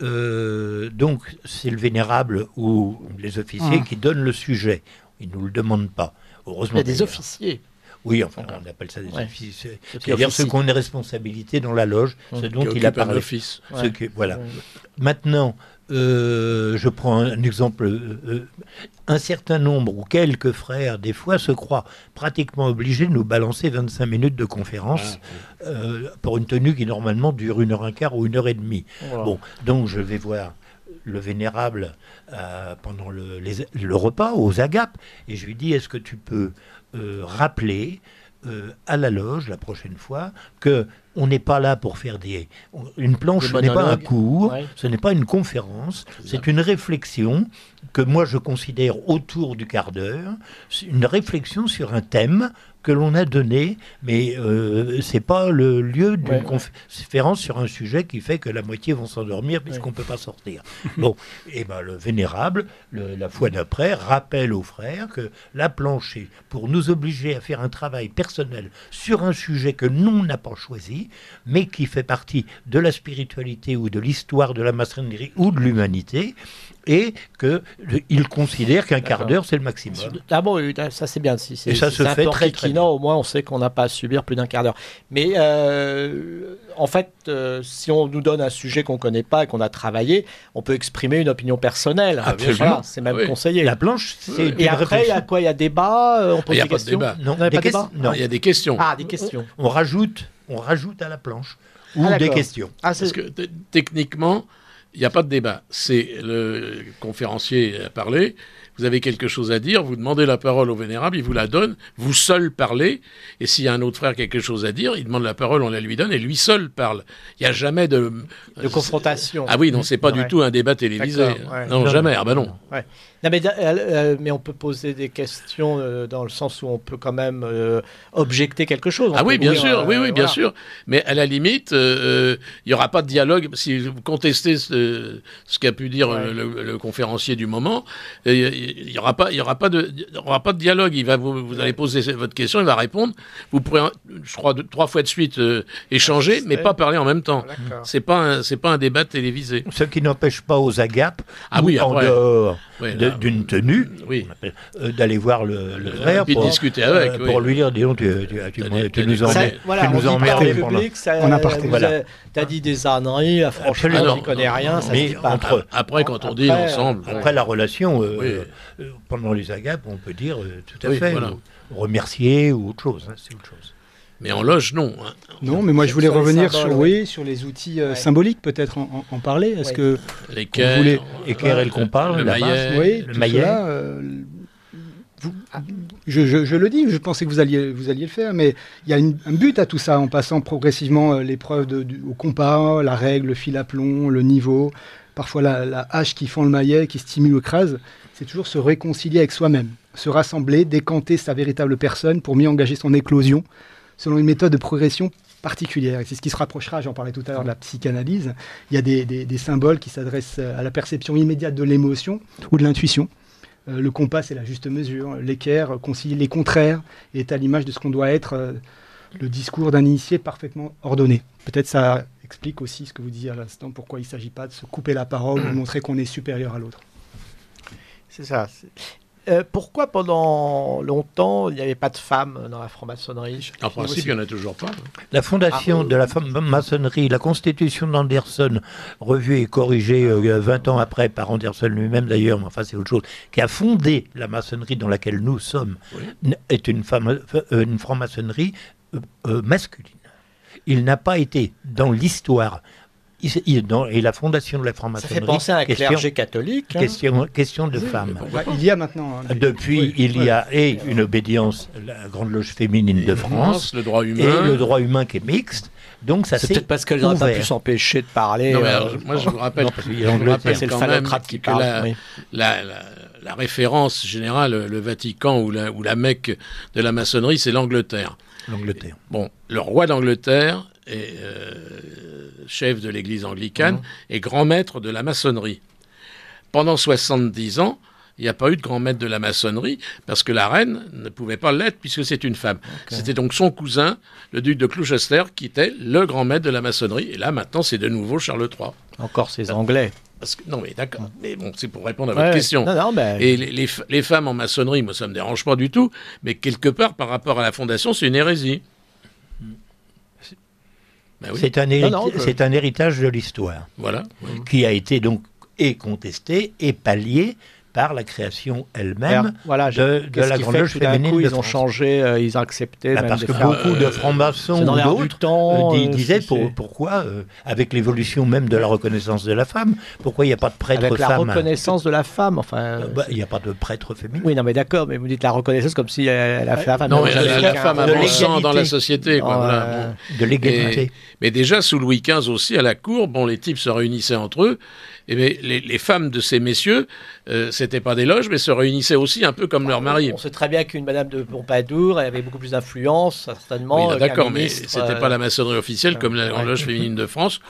Euh, donc, c'est le vénérable ou les officiers ah. qui donnent le sujet. Ils ne nous le demandent pas. Heureusement. Il y a des officiers. Oui, enfin, on appelle ça des officiers. C'est-à-dire ceux qui ont une responsabilité dans la loge, ce dont il a parlé. Office. voilà. Maintenant, euh, je prends un exemple. Euh, un certain nombre ou quelques frères, des fois, se croient pratiquement obligés de nous balancer 25 minutes de conférence ah, euh, pour une tenue qui normalement dure une heure un quart ou une heure et demie. Bon, donc je vais voir le vénérable pendant le, le, repas aux agapes et je lui dis est-ce que tu peux rappeler à la loge la prochaine fois que on n'est pas là pour faire des. Une planche, ce n'est pas un cours, ce n'est pas une conférence, c'est une réflexion que moi je considère autour du quart d'heure, une réflexion sur un thème que l'on a donné, mais euh, c'est pas le lieu d'une conférence sur un sujet qui fait que la moitié vont s'endormir puisqu'on ne peut pas sortir. bon, et ben le vénérable, la fois d'après, rappelle aux frères que la planche pour nous obliger à faire un travail personnel sur un sujet que nous n'a pas choisi, mais qui fait partie de la spiritualité ou de l'histoire de la maçonnerie ou de l'humanité, et qu'il considère qu'un quart d'heure, c'est le maximum. Ah bon, ça c'est bien. Si et ça se fait très, très bien. Au moins, on sait qu'on n'a pas à subir plus d'un quart d'heure. Mais euh, en fait, euh, si on nous donne un sujet qu'on ne connaît pas et qu'on a travaillé, on peut exprimer une opinion personnelle. Absolument. c'est même conseillé. La planche, c'est Et après, il y a quoi? Il y a débat euh, On pose il y a des questions? débat. Non, des non, il y a des questions. Ah, des questions. On rajoute, on rajoute à la planche ou ah, des questions. Ah, Parce que techniquement, n'y a pas de débat. C'est le conférencier a parlé. Vous avez quelque chose à dire, vous demandez la parole au vénérable, il vous la donne, vous seul parlez, et s'il y a un autre frère qui a quelque chose à dire, il demande la parole, on la lui donne, et lui seul parle. Il n'y a jamais de... De confrontation. Ah oui, non, c'est pas du tout un débat télévisé. Non, jamais, ah ben non. Non, mais, euh, euh, mais, on peut poser des questions euh, dans le sens où on peut quand même objecter quelque chose. ah oui, bien sûr, oui, oui, bien sûr. Mais à la limite, il n'y aura pas de dialogue. Si vous contestez ce, qu'a pu dire le, conférencier du moment, il n'y aura pas, il y aura pas de, il aura pas de dialogue. Il va vous, vous allez poser votre question, il va répondre. Vous pourrez, je crois, trois fois de suite euh, échanger, mais pas parler en même temps. C'est pas, c'est pas un débat télévisé. Ce qui n'empêche pas aux agapes, ah oui, en dehors d'une tenue, oui. Euh, d'aller voir le, le frère pour discuter avec, euh, pour lui dire, disons, tu, tu, tu, tu nous emmerdes, voilà, tu nous emmerdes. On a parté. Voilà. T'as dit des âneries, franchement, je connais rien. Ça mais pas. Entre, après, quand on dit ensemble, après la relation, pendant les agapes, on peut dire tout à fait, remercier ou autre chose. Hein, c'est autre chose. Mais en loge, non. Hein. Non, mais moi je voulais revenir sur, oui, sur les outils euh, symboliques, peut-être en, parler. Est-ce que l'équerre, voulez... équerre et le parle, la base, oui, le maillet. Euh, je, je, le dis, je pensais que vous alliez, vous alliez le faire, mais il y a un but à tout ça, en passant progressivement euh, l'épreuve au compas, la règle, le fil à plomb, le niveau, parfois la, la hache qui fend le maillet, qui stimule ou crase. C'est toujours se réconcilier avec soi-même, se rassembler, décanter sa véritable personne pour mieux engager son éclosion selon une méthode de progression particulière. C'est ce qui se rapprochera, j'en parlais tout à l'heure, de la psychanalyse. Il y a des, symboles qui s'adressent à la perception immédiate de l'émotion ou de l'intuition. Euh, le compas, c'est la juste mesure. L'équerre concilie les contraires et est à l'image de ce qu'on doit être euh, le discours d'un initié parfaitement ordonné. Peut-être ça explique aussi ce que vous disiez à l'instant, pourquoi il ne s'agit pas de se couper la parole ou montrer qu'on est supérieur à l'autre. C'est ça. Euh, pourquoi pendant longtemps il n'y avait pas de femmes dans la franc-maçonnerie? En principe, il n'y en a toujours pas. La fondation ah, de la maçonnerie, la constitution d'Anderson, revue et corrigée 20 euh, ans après par Anderson lui-même d'ailleurs, mais enfin c'est autre chose, qui a fondé la maçonnerie dans laquelle nous sommes, est une, femme, euh, une franc-maçonnerie masculine. Il n'a pas été dans l'histoire et la fondation de la franc-maçonnerie. Ça fait penser à un clergé catholique. Hein. Question, question de femmes. il y a maintenant. Hein, Depuis, il y a et une obédience, la Grande Loge féminine de France, le droit humain. et le droit humain qui est mixte. Donc ça c'est peut-être parce qu'elle n'aurait pas pu s'empêcher de parler. Euh, moi je vous rappelle, c'est le phallocrate qui parle. La, la, la, référence générale, le Vatican ou la, ou la Mecque de la maçonnerie, c'est l'Angleterre. L'Angleterre. Bon, le roi d'Angleterre euh, chef de l'église anglicane mmh. et grand maître de la maçonnerie. Pendant 70 ans, il n'y a pas eu de grand maître de la maçonnerie parce que la reine ne pouvait pas l'être puisque c'est une femme. C'était donc son cousin, le duc de Gloucester, qui était le grand maître de la maçonnerie. Et là, maintenant, c'est de nouveau Charles III. Encore ces Anglais. Parce que, non, mais d'accord. Mais bon, c'est pour répondre à votre question. Et les, les, femmes en maçonnerie, moi, ça ne me dérange pas du tout. Mais quelque part, par rapport à la fondation, c'est une hérésie. Ben c'est un, un, héritage de l'histoire. Voilà. Qui a été donc et contesté et pallié par la création elle-même voilà, de, de la Grande Loge féminine coup, Ils ont changé, euh, ils ont accepté. Bah, parce que beaucoup de francs-maçons ou d'autres euh, euh, disaient pour, pourquoi, avec l'évolution même de la reconnaissance de la femme, pourquoi il n'y a pas de prêtre avec femme la reconnaissance de la femme, enfin. Bah, il n'y a pas de prêtre féminin. Oui, non, mais d'accord, mais vous dites la reconnaissance comme si elle a fait la femme. Non, mais la, femme a bon sang dans la société. De l'égalité. Mais déjà, sous Louis XV aussi, à la cour, bon, les types se réunissaient entre eux bien, les, femmes de ces messieurs, euh, c'était pas des loges, mais se réunissaient aussi un peu comme leurs maris. On sait très bien qu'une Madame de Pompadour avait beaucoup plus d'influence, certainement. Oui, d'accord, mais c'était pas la maçonnerie officielle comme la Grande Loge féminine de France.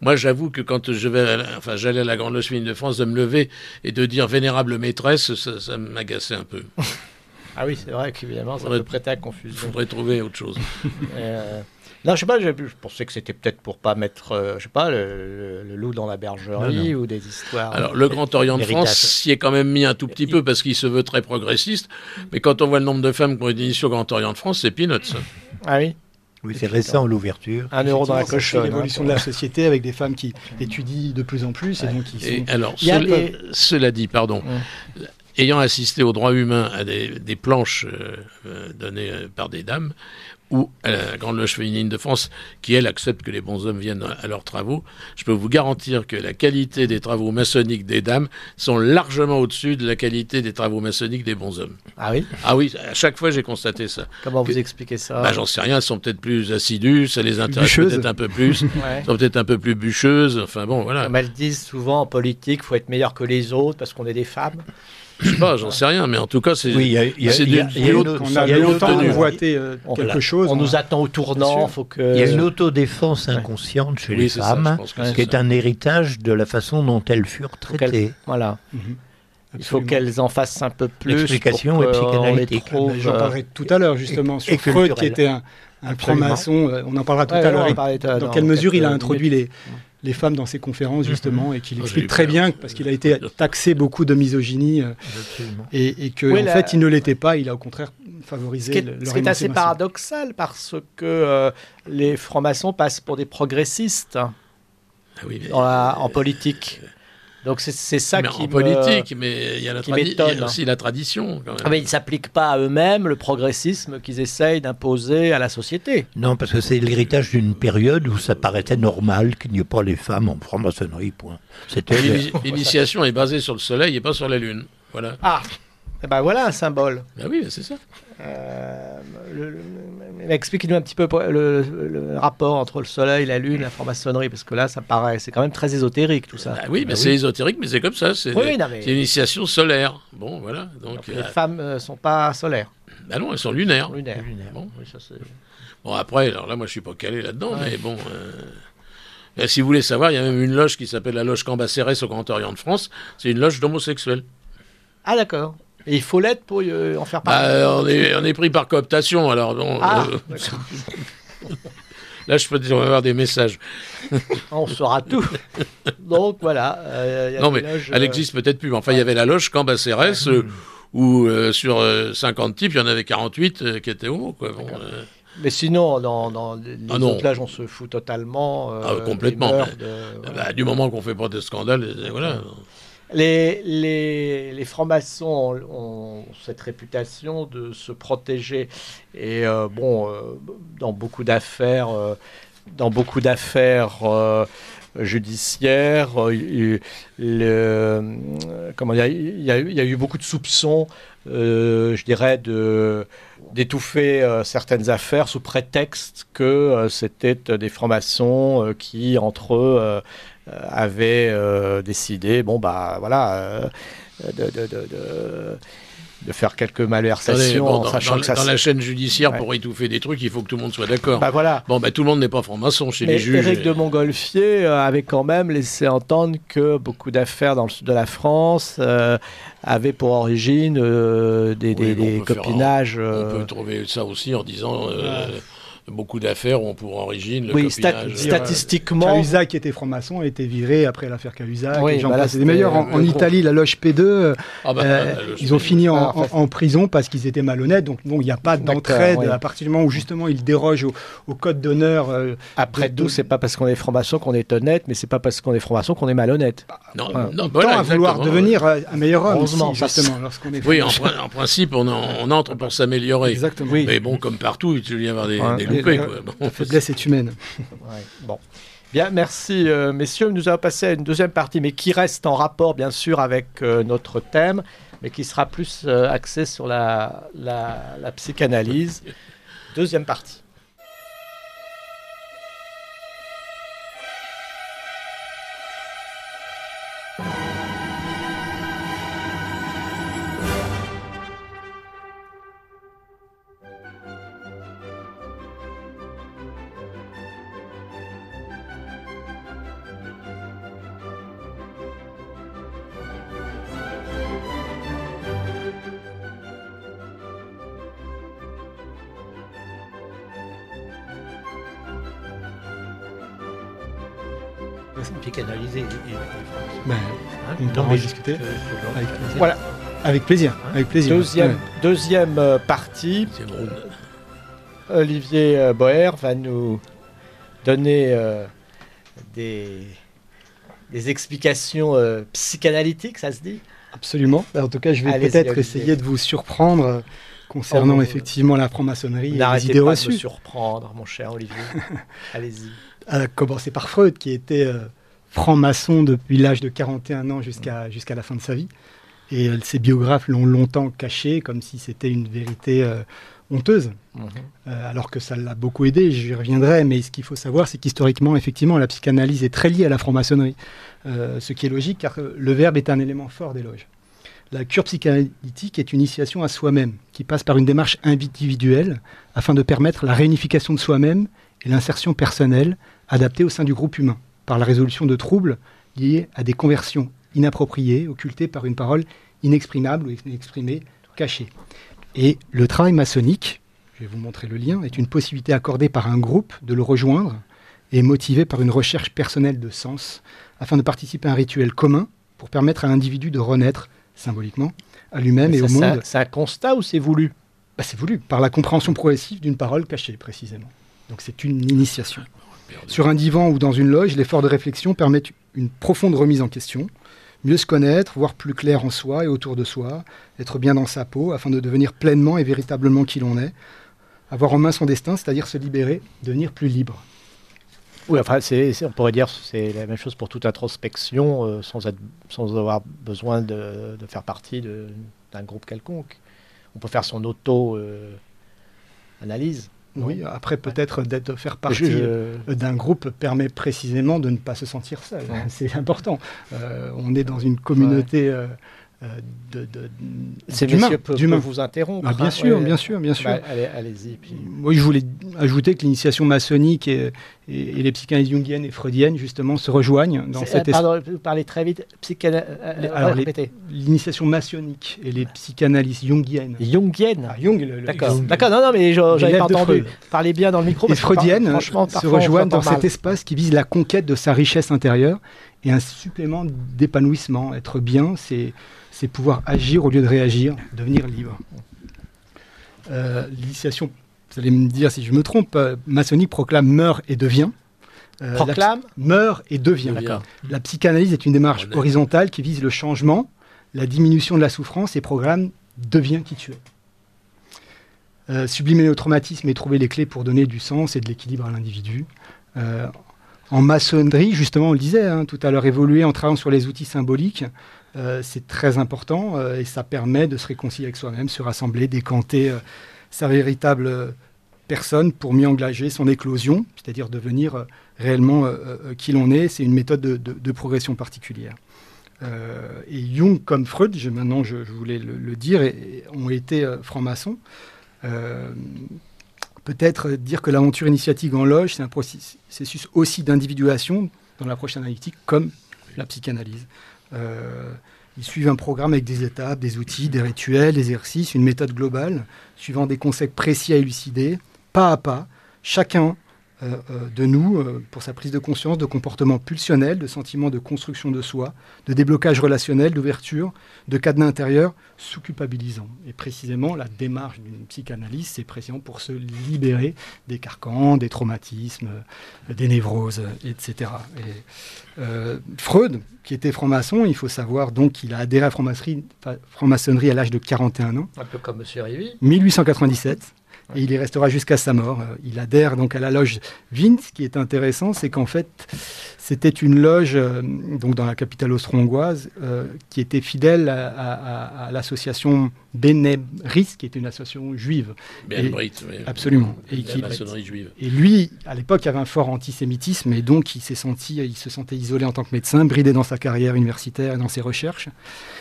Moi, j'avoue que quand je vais, enfin, j'allais à la Grande Loge féminine de France, de me lever et de dire vénérable maîtresse, ça, m'agaçait un peu. ah oui, c'est vrai qu'évidemment, ça peut prêter à confusion. Il faudrait trouver autre chose. euh, non, je sais pas, je, pensais que c'était peut-être pour pas mettre, euh, je sais pas, le, loup dans la bergerie ou des histoires. Alors, le Grand Orient de France s'y est quand même mis un tout petit peu parce qu'il se veut très progressiste. Mais quand on voit le nombre de femmes qui ont été initiées au Grand Orient de France, c'est peanuts. Ah oui oui, c'est récent l'ouverture. Un euro dans la cochonne. L'évolution de la société avec des femmes qui étudient de plus en plus et donc qui sont... alors, cela, dit, pardon, ayant assisté au droit humain à des, planches euh, euh, données par des dames, ou à la Grande Loge féminine de France, qui, elle, accepte que les bons hommes viennent à leurs travaux, je peux vous garantir que la qualité des travaux maçonniques des dames sont largement au-dessus de la qualité des travaux maçonniques des bons hommes. Ah oui? Ah oui, à chaque fois j'ai constaté ça. Comment vous expliquez ça? Bah, J'en sais rien, elles sont peut-être plus assidues, ça les intéresse peut-être un peu plus, elles sont peut-être un peu plus bûcheuses, enfin bon, voilà. Comme elles disent souvent en politique, il faut être meilleur que les autres parce qu'on est des femmes. Je sais pas, j'en sais rien, mais en tout cas, c'est oui, On a longtemps convoité euh, quelque chose. On nous attend au tournant. Faut que... Il y a une autodéfense inconsciente chez les femmes, qui est un héritage de la façon dont elles furent traitées. Voilà. Mhm. Il faut qu'elles en fassent un peu plus. Explication et psychanalytique. J'en parlerai tout à l'heure justement sur Freud qui était un, un franc-maçon. On en parlera tout à l'heure. Dans quelle mesure il a introduit les, les femmes dans ses conférences mhm. justement et qu'il explique très bien parce qu'il a été taxé beaucoup de misogynie euh, et, et que en fait il ne l'était pas, il a au contraire favorisé ce qui est, ce qui est assez paradoxal parce que euh, les francs-maçons passent pour des progressistes ah en politique. Donc c'est ça qui en politique, mais il y a, la y a aussi la tradition. Quand même. Ah, mais ils ne s'appliquent pas à eux-mêmes le progressisme qu'ils essayent d'imposer à la société. Non, parce que c'est l'héritage d'une période où ça paraissait normal qu'il n'y ait pas les femmes en franc-maçonnerie. Point. L'initiation est basée sur le soleil et pas sur la lune. Voilà. Ah, eh ben voilà un symbole. Ben oui, c'est ça. Euh, Expliquez-nous un petit peu le, rapport entre le soleil, la lune, la franc-maçonnerie, parce que là, ça paraît, c'est quand même très ésotérique tout ça. Bah oui, mais bah c'est ésotérique, mais c'est comme ça. C'est oui, une initiation solaire. Bon, voilà. Donc, les euh, femmes ne euh, sont pas solaires. Bah non, elles sont lunaires. Lunaires. Bon. bon. après, alors là, moi, je suis pas calé là-dedans, mais bon. Euh, si vous voulez savoir, il y a même une loge qui s'appelle la loge Cambacérès au Grand Orient de France. C'est une loge d'homosexuels. Ah d'accord. Et il faut l'être pour euh, en faire partie bah, on, est, on est pris par cooptation, alors bon. Ah, euh, Là, je peux dire, on va avoir des messages. on saura tout. Donc voilà. Euh, non, mais elle existe peut-être plus. Enfin, il y avait la loge Cambacérès, où sur 50 types, il y en avait 48 qui étaient homo. Quoi. mais sinon, dans, dans les ah autres loges, on se fout totalement. ah, complètement. Bah, du moment qu'on fait pas de scandale, voilà. Les, les, les francs-maçons ont, cette réputation de se protéger. Et euh, bon, euh, dans beaucoup d'affaires, euh, dans beaucoup d'affaires judiciaires, il y, a, eu beaucoup de soupçons, je dirais, de d'étouffer certaines affaires sous prétexte que c'était des francs-maçons qui, entre eux, avait euh, décidé, bon, bah voilà, euh, de, de, de, de faire quelques malversations dans, sachant que ça dans la chaîne judiciaire pour étouffer des trucs il faut que tout le monde soit d'accord. Bah voilà. Bon bah tout le monde n'est pas franc-maçon chez les juges. Éric de Montgolfier avait quand même laissé entendre que beaucoup d'affaires dans le sud de la France avaient pour origine des, des, copinages on peut trouver ça aussi en disant beaucoup d'affaires ont pour origine le oui, copinage. statistiquement. Cahuzac, qui était franc-maçon, a été viré après l'affaire Cahuzac. Oui, bah c'est des meilleurs. En, Italie, la loge P2, ah bah, euh, ils ont fini en, en, prison parce qu'ils étaient malhonnêtes. Donc, bon, il n'y a pas d'entraide à partir du moment où justement ils dérogent au, code d'honneur. Euh, après tout, c'est pas parce qu'on est franc-maçon qu'on est honnête, mais c'est pas parce qu'on est franc-maçon qu'on est malhonnête. Non, non, voilà, à vouloir devenir euh, un meilleur homme, justement, lorsqu'on est Oui, en, principe, on, entre pour s'améliorer. Exactement. Mais bon, comme partout, il y avoir des, des la faiblesse est humaine. bon. Bien, merci euh, messieurs. Nous allons passer à une deuxième partie, mais qui reste en rapport bien sûr avec euh, notre thème, mais qui sera plus euh, axée sur la, la psychanalyse. Deuxième partie. Psychanalyser ben, hein, on pourra discuter. avec plaisir. Voilà, avec plaisir. Hein avec plaisir. Deuxième, deuxième euh, partie. Olivier euh, Boer va nous donner euh, des, des explications psychanalytiques, ça se dit? Absolument. Ben, en tout cas, je vais peut-être essayer de vous surprendre concernant oh, effectivement la franc-maçonnerie et les idées reçues. De surprendre, mon cher Olivier. Allez-y. À commencer par Freud, qui était franc-maçon depuis l'âge de 41 ans jusqu'à jusqu'à la fin de sa vie. Et euh, ses biographes l'ont longtemps caché comme si c'était une vérité euh, honteuse, mhm. euh, alors que ça l'a beaucoup aidé, j'y reviendrai, mais ce qu'il faut savoir, c'est qu'historiquement, effectivement, la psychanalyse est très liée à la franc-maçonnerie, ce qui est logique, car le verbe est un élément fort des loges. La cure psychanalytique est une initiation à soi-même, qui passe par une démarche individuelle, afin de permettre la réunification de soi-même et l'insertion personnelle adaptée au sein du groupe humain par la résolution de troubles liés à des conversions inappropriées, occultées par une parole inexprimable ou inexprimé caché. Et le travail maçonnique, je vais vous montrer le lien, est une possibilité accordée par un groupe de le rejoindre et motivé par une recherche personnelle de sens afin de participer à un rituel commun pour permettre à l'individu de renaître symboliquement à lui-même et au monde. C'est un constat ou c'est voulu? Bah, C'est voulu, par la compréhension progressive d'une parole cachée précisément. Donc c'est une initiation. Sur un divan ou dans une loge, l'effort de réflexion permet une profonde remise en question, mieux se connaître, voir plus clair en soi et autour de soi, être bien dans sa peau afin de devenir pleinement et véritablement qui l'on est, avoir en main son destin, c'est-à-dire se libérer, devenir plus libre. Oui, enfin, on pourrait dire c'est la même chose pour toute introspection, euh, sans, être, sans avoir besoin de, de faire partie d'un groupe quelconque. On peut faire son auto-analyse. Oui, après peut-être d'être faire partie euh, d'un groupe permet précisément de ne pas se sentir seul. C'est important. Euh, on est dans une communauté. Euh, de, de, Ces messieurs peuvent, vous interrompre. Ah, bien hein, sûr, bien sûr, bien sûr. Bah, allez-y. Puis... Moi, je voulais ajouter que l'initiation maçonnique et, et, les psychanalyses jungiennes et freudiennes, justement, se rejoignent dans cette... Euh, pardon, vous parlez très vite. Psychana... Euh, l'initiation maçonnique et les psychanalyses jungiennes. Jungiennes ah, Jung, D'accord, d'accord, non, non, mais j'avais pas entendu. Parlez bien dans le micro. Les freudiennes se rejoignent dans cet espace qui vise la conquête de sa richesse intérieure et un supplément d'épanouissement. Être bien, c'est c'est pouvoir agir au lieu de réagir, devenir libre. Euh, l'initiation, vous allez me dire si je me trompe, euh, maçonnique proclame meurt et devient. Euh, proclame Meurt et devient. La psychanalyse est une démarche horizontale qui vise le changement, la diminution de la souffrance et programme devient qui tu es. sublimer le traumatisme et trouver les clés pour donner du sens et de l'équilibre à l'individu. En maçonnerie, justement, on le disait hein, tout à l'heure, évoluer en travaillant sur les outils symboliques, euh, c'est très important euh, et ça permet de se réconcilier avec soi-même, se rassembler, décanter euh, sa véritable personne pour mieux engager son éclosion, c'est-à-dire devenir réellement qui l'on est. C'est une méthode de, progression particulière. et Jung comme Freud, maintenant je, voulais le, dire, ont été francs-maçons. Peut-être dire que l'aventure initiatique en loge, c'est un processus aussi d'individuation dans l'approche analytique comme la psychanalyse. Euh, ils suivent un programme avec des étapes, des outils, des rituels, des exercices, une méthode globale, suivant des concepts précis à élucider, pas à pas, chacun de nous euh, pour sa prise de conscience de comportements pulsionnels, de sentiments de construction de soi, de déblocage relationnel, d'ouverture, de cadenas intérieur sous-culpabilisant. Et précisément, la démarche d'une psychanalyse, c'est précisément pour se libérer des carcans, des traumatismes, des névroses, etc. Et, Freud, qui était franc-maçon, il faut savoir donc qu'il a adhéré à la franc-maçonnerie à l'âge de 41 ans. Un peu comme M. Rivy. 1897 et il y restera jusqu'à sa mort. Il adhère donc à la loge Vince. Ce qui est intéressant, c'est qu'en fait, c'était une loge euh, donc dans la capitale austro-hongroise euh, qui était fidèle à, l'association Benebris, qui était une association juive. Benebris, oui. Absolument. Et, qui, maçonnerie juive. et lui, à l'époque, il y avait un fort antisémitisme et donc il s'est senti, il se sentait isolé en tant que médecin, bridé dans sa carrière universitaire et dans ses recherches.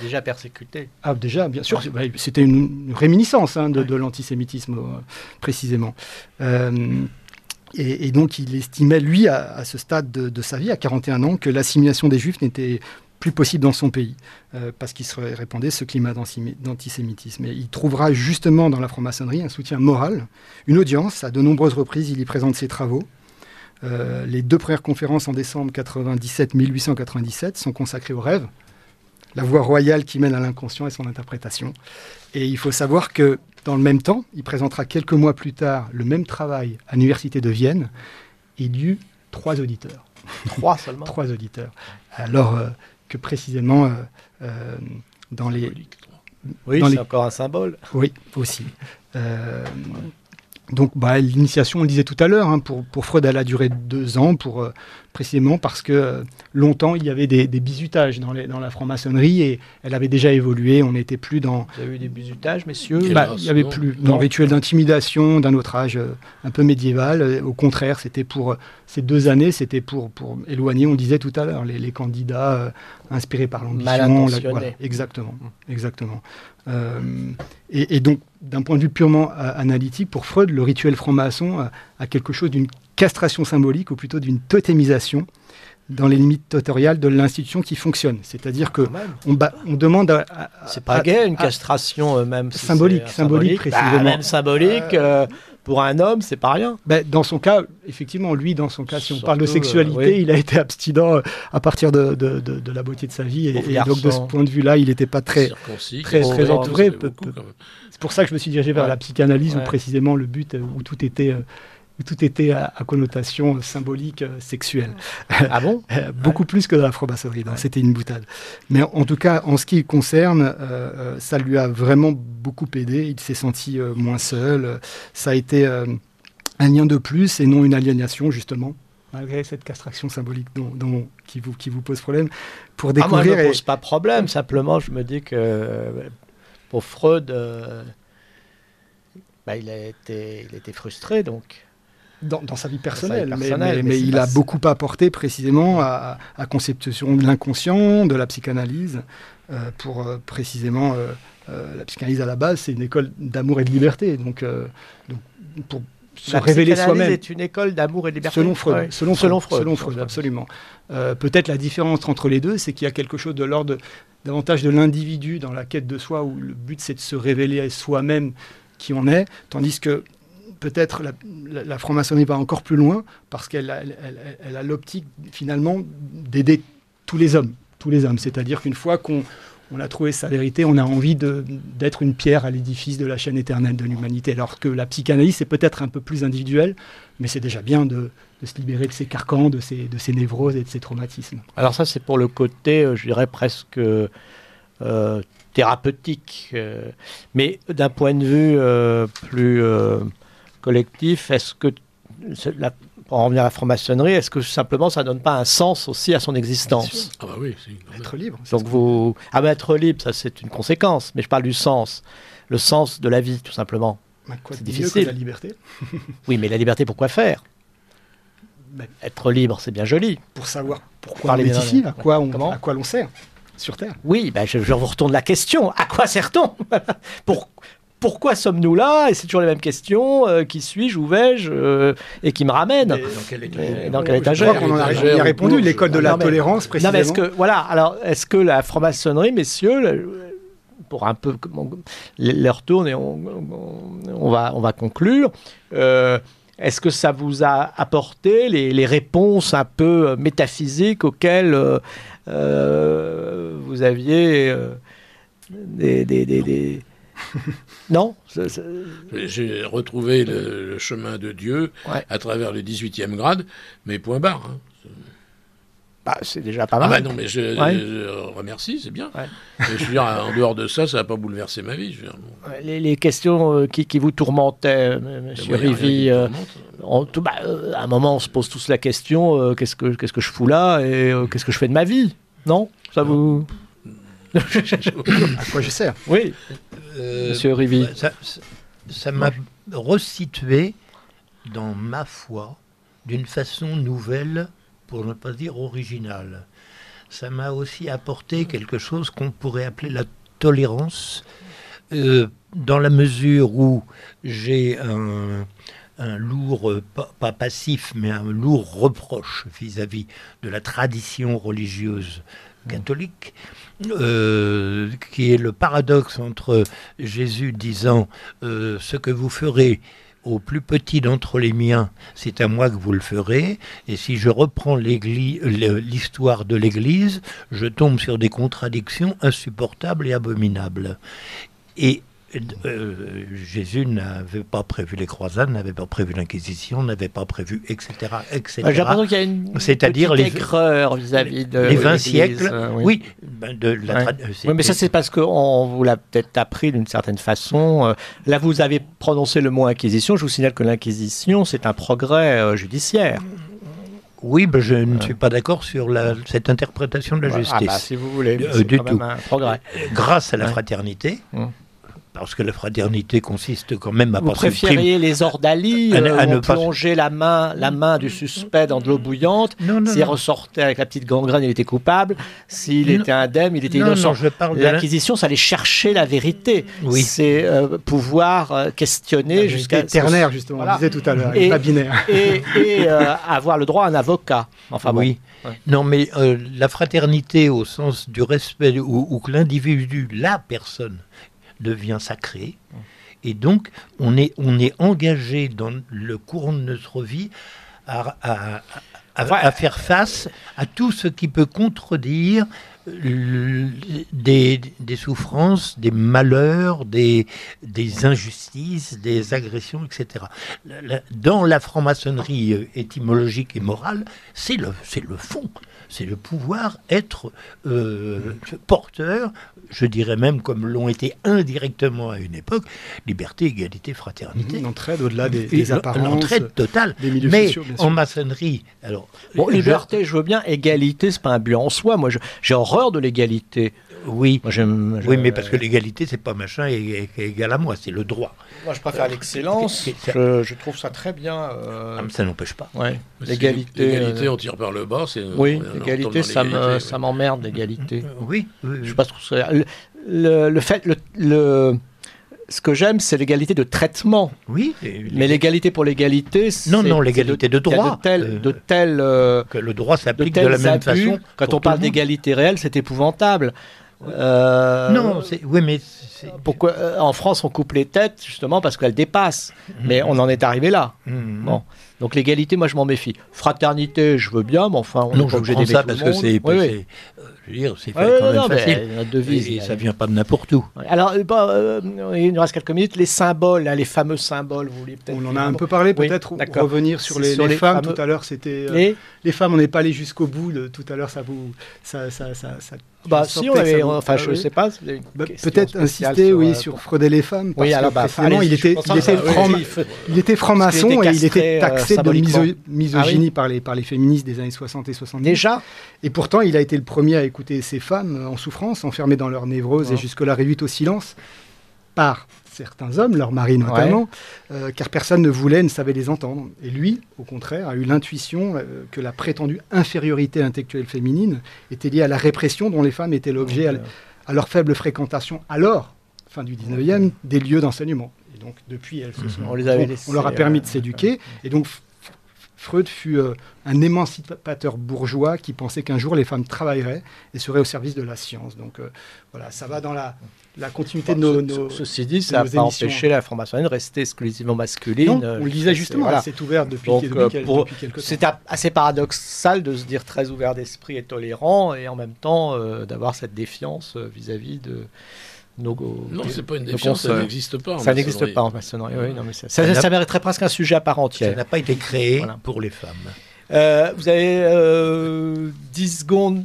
Déjà persécuté. Ah, déjà, bien sûr. Bah, c'était une, réminiscence hein, de, l'antisémitisme, euh, Et, donc il estimait, lui, à, ce stade de, sa vie, à 41 ans, que l'assimilation des Juifs n'était plus possible dans son pays, euh, parce qu'il se répandait ce climat d'antisémitisme. Et il trouvera justement dans la franc-maçonnerie un soutien moral, une audience. À de nombreuses reprises, il y présente ses travaux. Euh, les deux premières conférences en décembre 97-1897 sont consacrées au rêve, la voie royale qui mène à l'inconscient et son interprétation. Et il faut savoir que dans le même temps, il présentera quelques mois plus tard le même travail à l'Université de Vienne. Il y eut trois auditeurs. Trois seulement Trois auditeurs. Alors euh, que précisément, euh, euh, dans les... Oui, c'est encore un symbole. Oui, aussi. Donc, bah, l'initiation, on le disait tout à l'heure, hein, pour, pour, Freud, elle a duré deux ans, pour, précisément parce que euh, longtemps, il y avait des, des bisutages dans, les, dans la franc-maçonnerie et elle avait déjà évolué. On n'était plus dans. Il y a eu des bisutages, messieurs bah, Il n'y avait plus. Dans le rituel d'intimidation d'un autre âge euh, un peu médiéval. Euh, au contraire, c'était pour. ces deux années, c'était pour, pour éloigner, on disait tout à l'heure, les, les, candidats inspirés par l'ambition. Mal exactement. Exactement. Et, donc, d'un point de vue purement analytique, pour Freud, le rituel franc-maçon a, quelque chose d'une castration symbolique, ou plutôt d'une totémisation dans les limites tutoriales de l'institution qui fonctionne. C'est-à-dire que on, on, demande à... c'est pas gay, une castration même. symbolique, symbolique, bah, précisément. même symbolique. Pour un homme, c'est pas rien. Ben, dans son cas, effectivement, lui, dans son cas, si on parle de sexualité, euh, il a été abstinent euh, à partir de, de, de, la beauté de sa vie. Et, donc, de ce point de vue-là, il n'était pas très, très, très entouré. C'est pour ça que je me suis dirigé vers la psychanalyse, où précisément le but, euh, où tout était tout était à, connotation symbolique euh, sexuelle. Ah bon? Euh, Beaucoup plus que dans la franc-maçonnerie. C'était une boutade. Mais en tout cas, en ce qui concerne, euh, ça lui a vraiment beaucoup aidé. Il s'est senti moins seul. Ça a été un lien de plus et non une aliénation, justement malgré cette castration symbolique dont, qui, vous, qui vous pose problème, pour découvrir... Ah, moi, ne pose pas problème, simplement je me dis que pour Freud, bah, il, a été, il a été frustré, donc dans, sa vie personnelle, mais, il a beaucoup apporté précisément à, la conception de l'inconscient, de la psychanalyse, euh, pour euh, précisément euh, la psychanalyse à la base, c'est une école d'amour et de liberté, donc, donc pour se révéler soi-même. est une école d'amour et de liberté. Selon Freud, selon, Freud, selon Freud, absolument. Peut-être la différence entre les deux, c'est qu'il y a quelque chose de l'ordre davantage de l'individu dans la quête de soi, où le but c'est de se révéler à soi-même qui on est, tandis que peut-être la, franc-maçonnerie va encore plus loin parce qu'elle a l'optique finalement d'aider tous les hommes, tous les. C'est-à-dire qu'une fois qu'on a trouvé sa vérité, on a envie d'être une pierre à l'édifice de la chaîne éternelle de l'humanité. Alors que la psychanalyse, c'est peut-être un peu plus individuel, mais c'est déjà bien de, se libérer de ses carcans, de ses, névroses et de ses traumatismes. Alors ça, c'est pour le côté, euh, je dirais, presque euh, thérapeutique. Euh, mais d'un point de vue plus collectif, est-ce que, la, pour en revenir à la franc-maçonnerie, est-ce que simplement ça donne pas un sens aussi à son existence? Ah bah oui, être libre. Donc vous, ah bah être libre, ça c'est une conséquence, mais je parle du sens, le sens de la vie tout simplement. Bah, c'est difficile. Que la liberté? oui, mais la liberté, pourquoi faire? Bah, Être libre, c'est bien joli. Pour savoir pourquoi on est ici, à quoi on, à quoi l'on sert sur Terre. Oui, ben je, je, vous retourne la question. À quoi sert-on? Pour, pourquoi sommes-nous là? Et c'est toujours les mêmes questions. Euh, qui suis-je Où vais-je euh, Et qui me ramène Dans quel étagère? Dans quel étagère? Je crois qu'on a, répondu. L'école de la tolérance, précisément. Non, mais est-ce que, voilà, alors, est-ce que la franc-maçonnerie, messieurs, pour un peu leur tourne et on, on, va, on va conclure. Euh, est-ce que ça vous a apporté les, les réponses un peu métaphysiques auxquelles vous aviez des, des, des non J'ai retrouvé le, chemin de Dieu à travers le 18e grade, mais point barre. Hein. Bah, c'est déjà pas mal. Ah bah non, mais je, remercie, c'est bien. je veux dire, en dehors de ça, ça n'a pas bouleversé ma vie. les, questions euh, qui, qui, vous tourmentaient, M. Rivi, euh, bah, euh, à un moment, on se pose tous la question qu'est-ce que qu'est-ce que je fous là et qu'est-ce que je fais de ma vie? Non? Ça vous à quoi je sers? Oui, euh, Monsieur Rivi. Ça m'a resitué dans ma foi d'une façon nouvelle, pour ne pas dire originale. Ça m'a aussi apporté quelque chose qu'on pourrait appeler la tolérance, euh, dans la mesure où j'ai un, lourd, pas, passif, mais un lourd reproche vis-à-vis -vis de la tradition religieuse catholique, euh, qui est le paradoxe entre Jésus disant euh, ce que vous ferez au plus petit d'entre les miens, c'est à moi que vous le ferez. Et si je reprends l'histoire de l'Église, je tombe sur des contradictions insupportables et abominables. Euh, Jésus n'avait pas prévu les croisades, n'avait pas prévu l'Inquisition, n'avait pas prévu, etc. etc. J'ai l'impression qu'il y a une C'est-à-dire les vis-à-vis de les 20 siècles. Euh, oui, ben, de la oui, mais ça c'est parce qu'on vous l'a peut-être appris d'une certaine façon. Euh, là, vous avez prononcé le mot Inquisition. Je vous signale que l'Inquisition, c'est un progrès judiciaire. Oui, ben je ne suis pas d'accord sur la, cette interprétation de la justice. Ah bah, si vous voulez, du tout. Un progrès. Grâce à la fraternité. Hum parce que la fraternité consiste quand même à Vous préfériez les ordalies, à, euh, plonger la main, la main du suspect dans de l'eau bouillante. S'il ressortait avec la petite gangrène, il était coupable. S'il était indemne, il était innocent. L'acquisition, ça allait chercher la vérité. Oui. C'est euh, pouvoir euh, questionner jusqu'à ternaire justement. On disait tout à l'heure, et, et, et avoir le droit à un avocat. Enfin oui. Non, mais la fraternité au sens du respect où que l'individu, la personne devient sacré. Et donc, on est, on est engagé dans le courant de notre vie à, à, faire face à tout ce qui peut contredire des, des, souffrances, des malheurs, des, des, injustices, des agressions, etc. Dans la franc-maçonnerie euh, étymologique et morale, c'est le, le fond c'est le pouvoir être euh, porteur, je dirais même comme l'ont été indirectement à une époque, liberté, égalité, fraternité. Une entraide au-delà des, des apparences. Une entraide totale. mais en maçonnerie, alors. Bon, liberté, je veux bien. Égalité, c'est pas un but en soi. Moi, j'ai horreur de l'égalité. Oui, oui, mais parce que l'égalité, c'est pas machin égal à moi, c'est le droit. Moi, je préfère l'excellence. Je, trouve ça très bien. Euh, ah, ça n'empêche pas. Ouais. L'égalité. L'égalité, euh, on tire par le bas. Oui, l'égalité, ça m'emmerde, l'égalité. Oui, Je sais pas ça. Le, le fait, le, ce que j'aime, c'est l'égalité de traitement. Oui. Mais l'égalité pour l'égalité, non, non, l'égalité de, droit. De tel, euh, que le droit s'applique de, la même façon. Quand on parle d'égalité réelle, c'est épouvantable. Euh, non, oui, mais pourquoi euh, en France on coupe les têtes justement parce qu'elles dépassent, mhm. mais on en est arrivé là. Mhm. Bon, donc l'égalité, moi je m'en méfie. Fraternité, je veux bien, mais enfin on non, je prends ça parce que c'est, oui, je veux dire, c'est fait quand même facile. devise, et, ça vient pas de n'importe où. Alors, euh, il nous reste quelques minutes. Les symboles, les fameux symboles, vous voulez peut-être. On en a un peu parlé, peut-être revenir sur les, les, femmes. Tout à l'heure, c'était les... les... femmes. On n'est pas allé jusqu'au bout. tout à l'heure, ça vous, ça, ça, ça, ça bah, si, on avait, enfin, je ne sais pas. Bah, peut-être insister, oui, sur Frauder les femmes. Parce oui, alors, allez, il, était, il, était franc, il était franc-maçon et il était taxé de misogynie ah par, les, par les féministes des années 60 et 70. Déjà Et pourtant, il a été le premier à écouter ces femmes en souffrance, enfermées dans leur névrose et jusque-là réduites au silence par certains hommes, leurs maris notamment, euh, car personne ne voulait, ne savait les entendre. Et lui, au contraire, a eu l'intuition euh, que la prétendue infériorité intellectuelle féminine était liée à la répression dont les femmes étaient l'objet à, leur faible fréquentation, alors, fin du 19e, des lieux d'enseignement. Et donc, depuis, elles se sont, on, les avait on leur a permis de euh, s'éduquer. Et donc, Freud fut euh, un émancipateur bourgeois qui pensait qu'un jour les femmes travailleraient et seraient au service de la science. Donc euh, voilà, ça va dans la, la continuité de nos, Ceci dit, ça n'a pas empêché la formation de rester exclusivement masculine. on le disait justement, c'est ouvert depuis, euh, quelques temps. C'est assez paradoxal de se dire très ouvert d'esprit et tolérant et en même temps d'avoir cette défiance vis-à-vis de non, c'est pas une défiance, ça n'existe pas. ça n'existe pas en maçonnerie. Oui, non, mais ça, ça, mériterait presque un sujet à part entière. Ça n'a pas été créé pour les femmes. Euh, vous avez euh, 10 secondes,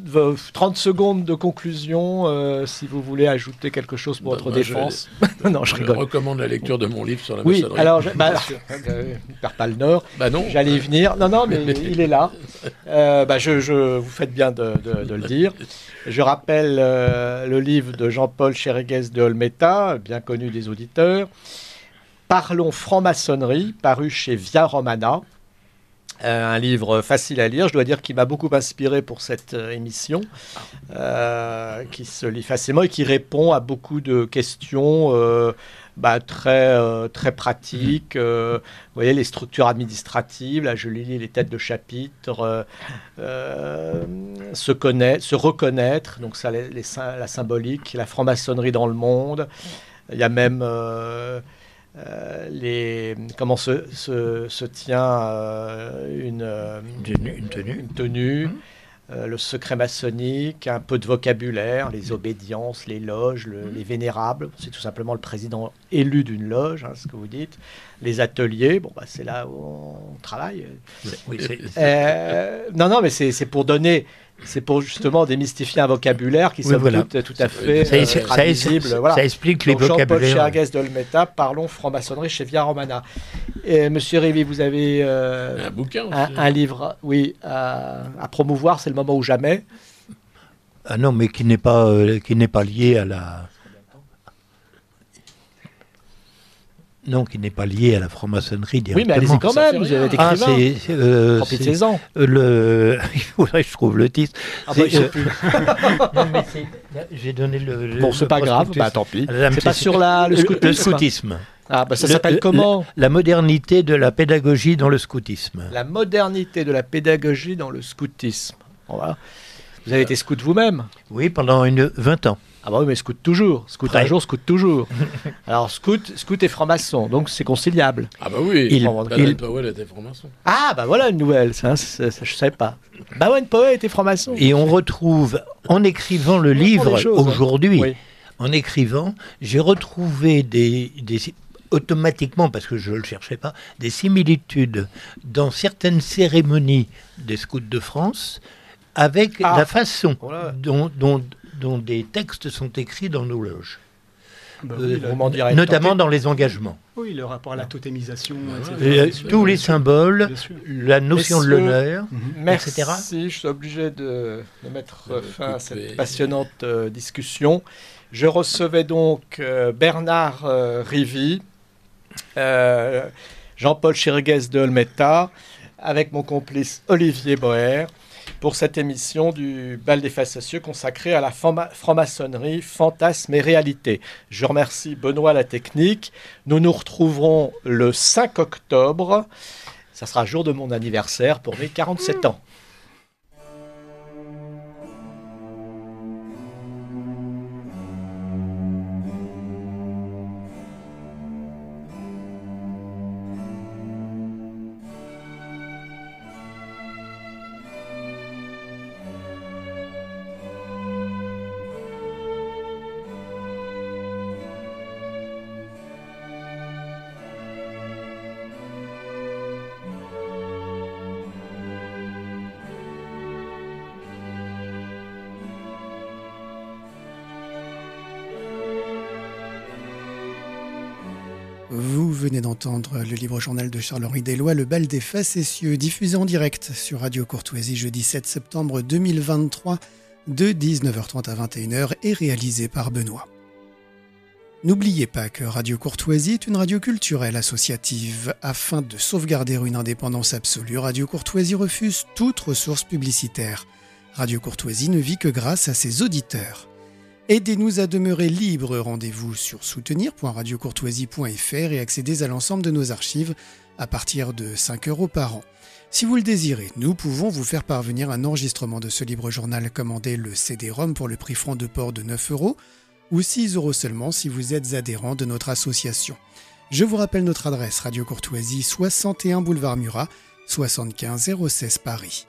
30 secondes de conclusion euh, si vous voulez ajouter quelque chose pour votre défense. Je, non, je, recommande la lecture de mon livre sur la oui, alors, je, bah, euh, perds pas le nord. Bah non. J'allais y venir. Non, non, mais il est là. Bah, je, vous faites bien de, de, le dire. Je rappelle le livre de Jean-Paul Chéréguez de Olmeta, bien connu des auditeurs. Parlons franc-maçonnerie, paru chez Via Romana. Euh, un livre facile à lire, je dois dire qu'il m'a beaucoup inspiré pour cette euh, émission, euh, qui se lit facilement et qui répond à beaucoup de questions bah, très, très pratiques. vous voyez, les structures administratives, là je lis les têtes de chapitre, se, connaître, se reconnaître, donc ça, les, la symbolique, la franc-maçonnerie dans le monde. Il y a même euh, les, comment se, se, tient euh, une, une, tenue, une tenue mmh. euh, le secret maçonnique, un peu de vocabulaire, les obédiences, les loges, mmh. les vénérables, c'est tout simplement le président élu d'une loge, hein, ce que vous dites, les ateliers, bon, bah, c'est là où on travaille. Oui, non, non, mais c'est pour donner c'est pour justement démystifier un vocabulaire qui oui, somme tout à fait ça, euh, voilà. ça explique les vocabulaires. Jean-Paul d'Olmeta, parlons franc-maçonnerie chez Via Romana. Et, Monsieur Rémy, vous avez euh, un bouquin, un, livre, oui, à, promouvoir. C'est le moment ou jamais. Ah non, mais qui n'est pas euh, qui n'est pas lié à la Non, qui n'est pas lié à la franc-maçonnerie directement. Oui, mais allez-y quand même, vous avez été ah, écrivain. c'est... Euh, Profitez-en. Le... Il faudrait que je trouve le titre. Ah bah, je sais euh, plus. non, mais c'est... J'ai donné le... Bon, le c'est pas grave, bah tant pis. Madame, C'est pas c'est- sur la, le scoutisme Le scoutisme. Ah, bah ça Le- s'appelle le- comment La modernité de la pédagogie dans le scoutisme. La modernité de la pédagogie dans le scoutisme. Voilà. Vous avez été scout vous-même Oui, pendant une 20 ans. Ah bah oui, mais scout toujours. Scout un jour, scout toujours. Alors, scout, scout et franc-maçon, donc c'est conciliable. Ah bah oui, Il- Baden il- Powell était franc-maçon. Ah, bah voilà une nouvelle, ça, ça, ça, je savais pas. Bawen Powell était franc-maçon. Et on retrouve, en écrivant le On livre hein. aujourd'hui, Oui. en écrivant, j'ai retrouvé des, des- automatiquement, parce que je ne le cherchais pas, des similitudes dans certaines cérémonies des scouts de France avec Ah. la façon Voilà. dont, dont- dont des textes sont écrits dans nos loges, Bah Euh, le- notamment dans les engagements. oui, le rapport à la totémisation, etc. Euh, tous les symboles, la notion de l'honneur, Mhm. Merci, etc. je suis obligé de, de mettre Euh, fin à cette passionnante euh, discussion. Je recevais donc euh, Bernard euh, euh, Jean-Paul Chiriguez de Olmeta, avec mon complice Olivier Boer, pour cette émission du Bal des Facétieux consacrée à la franc- franc-maçonnerie, fantasme et réalité. Je remercie Benoît la technique. Nous nous retrouverons le 5 octobre. Ça sera jour de mon anniversaire pour mes 47 ans. Le livre journal de Charles-Henri Deslois, Le bal des facétieux, diffusé en direct sur Radio Courtoisie jeudi 7 septembre 2023 de 19h30 à 21h et réalisé par Benoît. N'oubliez pas que Radio Courtoisie est une radio culturelle associative. Afin de sauvegarder une indépendance absolue, Radio Courtoisie refuse toute ressource publicitaire. Radio Courtoisie ne vit que grâce à ses auditeurs. Aidez-nous à demeurer libres. Rendez-vous sur soutenir.radiocourtoisie.fr et accédez à l'ensemble de nos archives à partir de 5 euros par an. Si vous le désirez, nous pouvons vous faire parvenir un enregistrement de ce libre journal commandé le CD-ROM pour le prix franc de port de 9 euros ou 6 euros seulement si vous êtes adhérent de notre association. Je vous rappelle notre adresse Radio Courtoisie 61 boulevard Murat 75 016 Paris.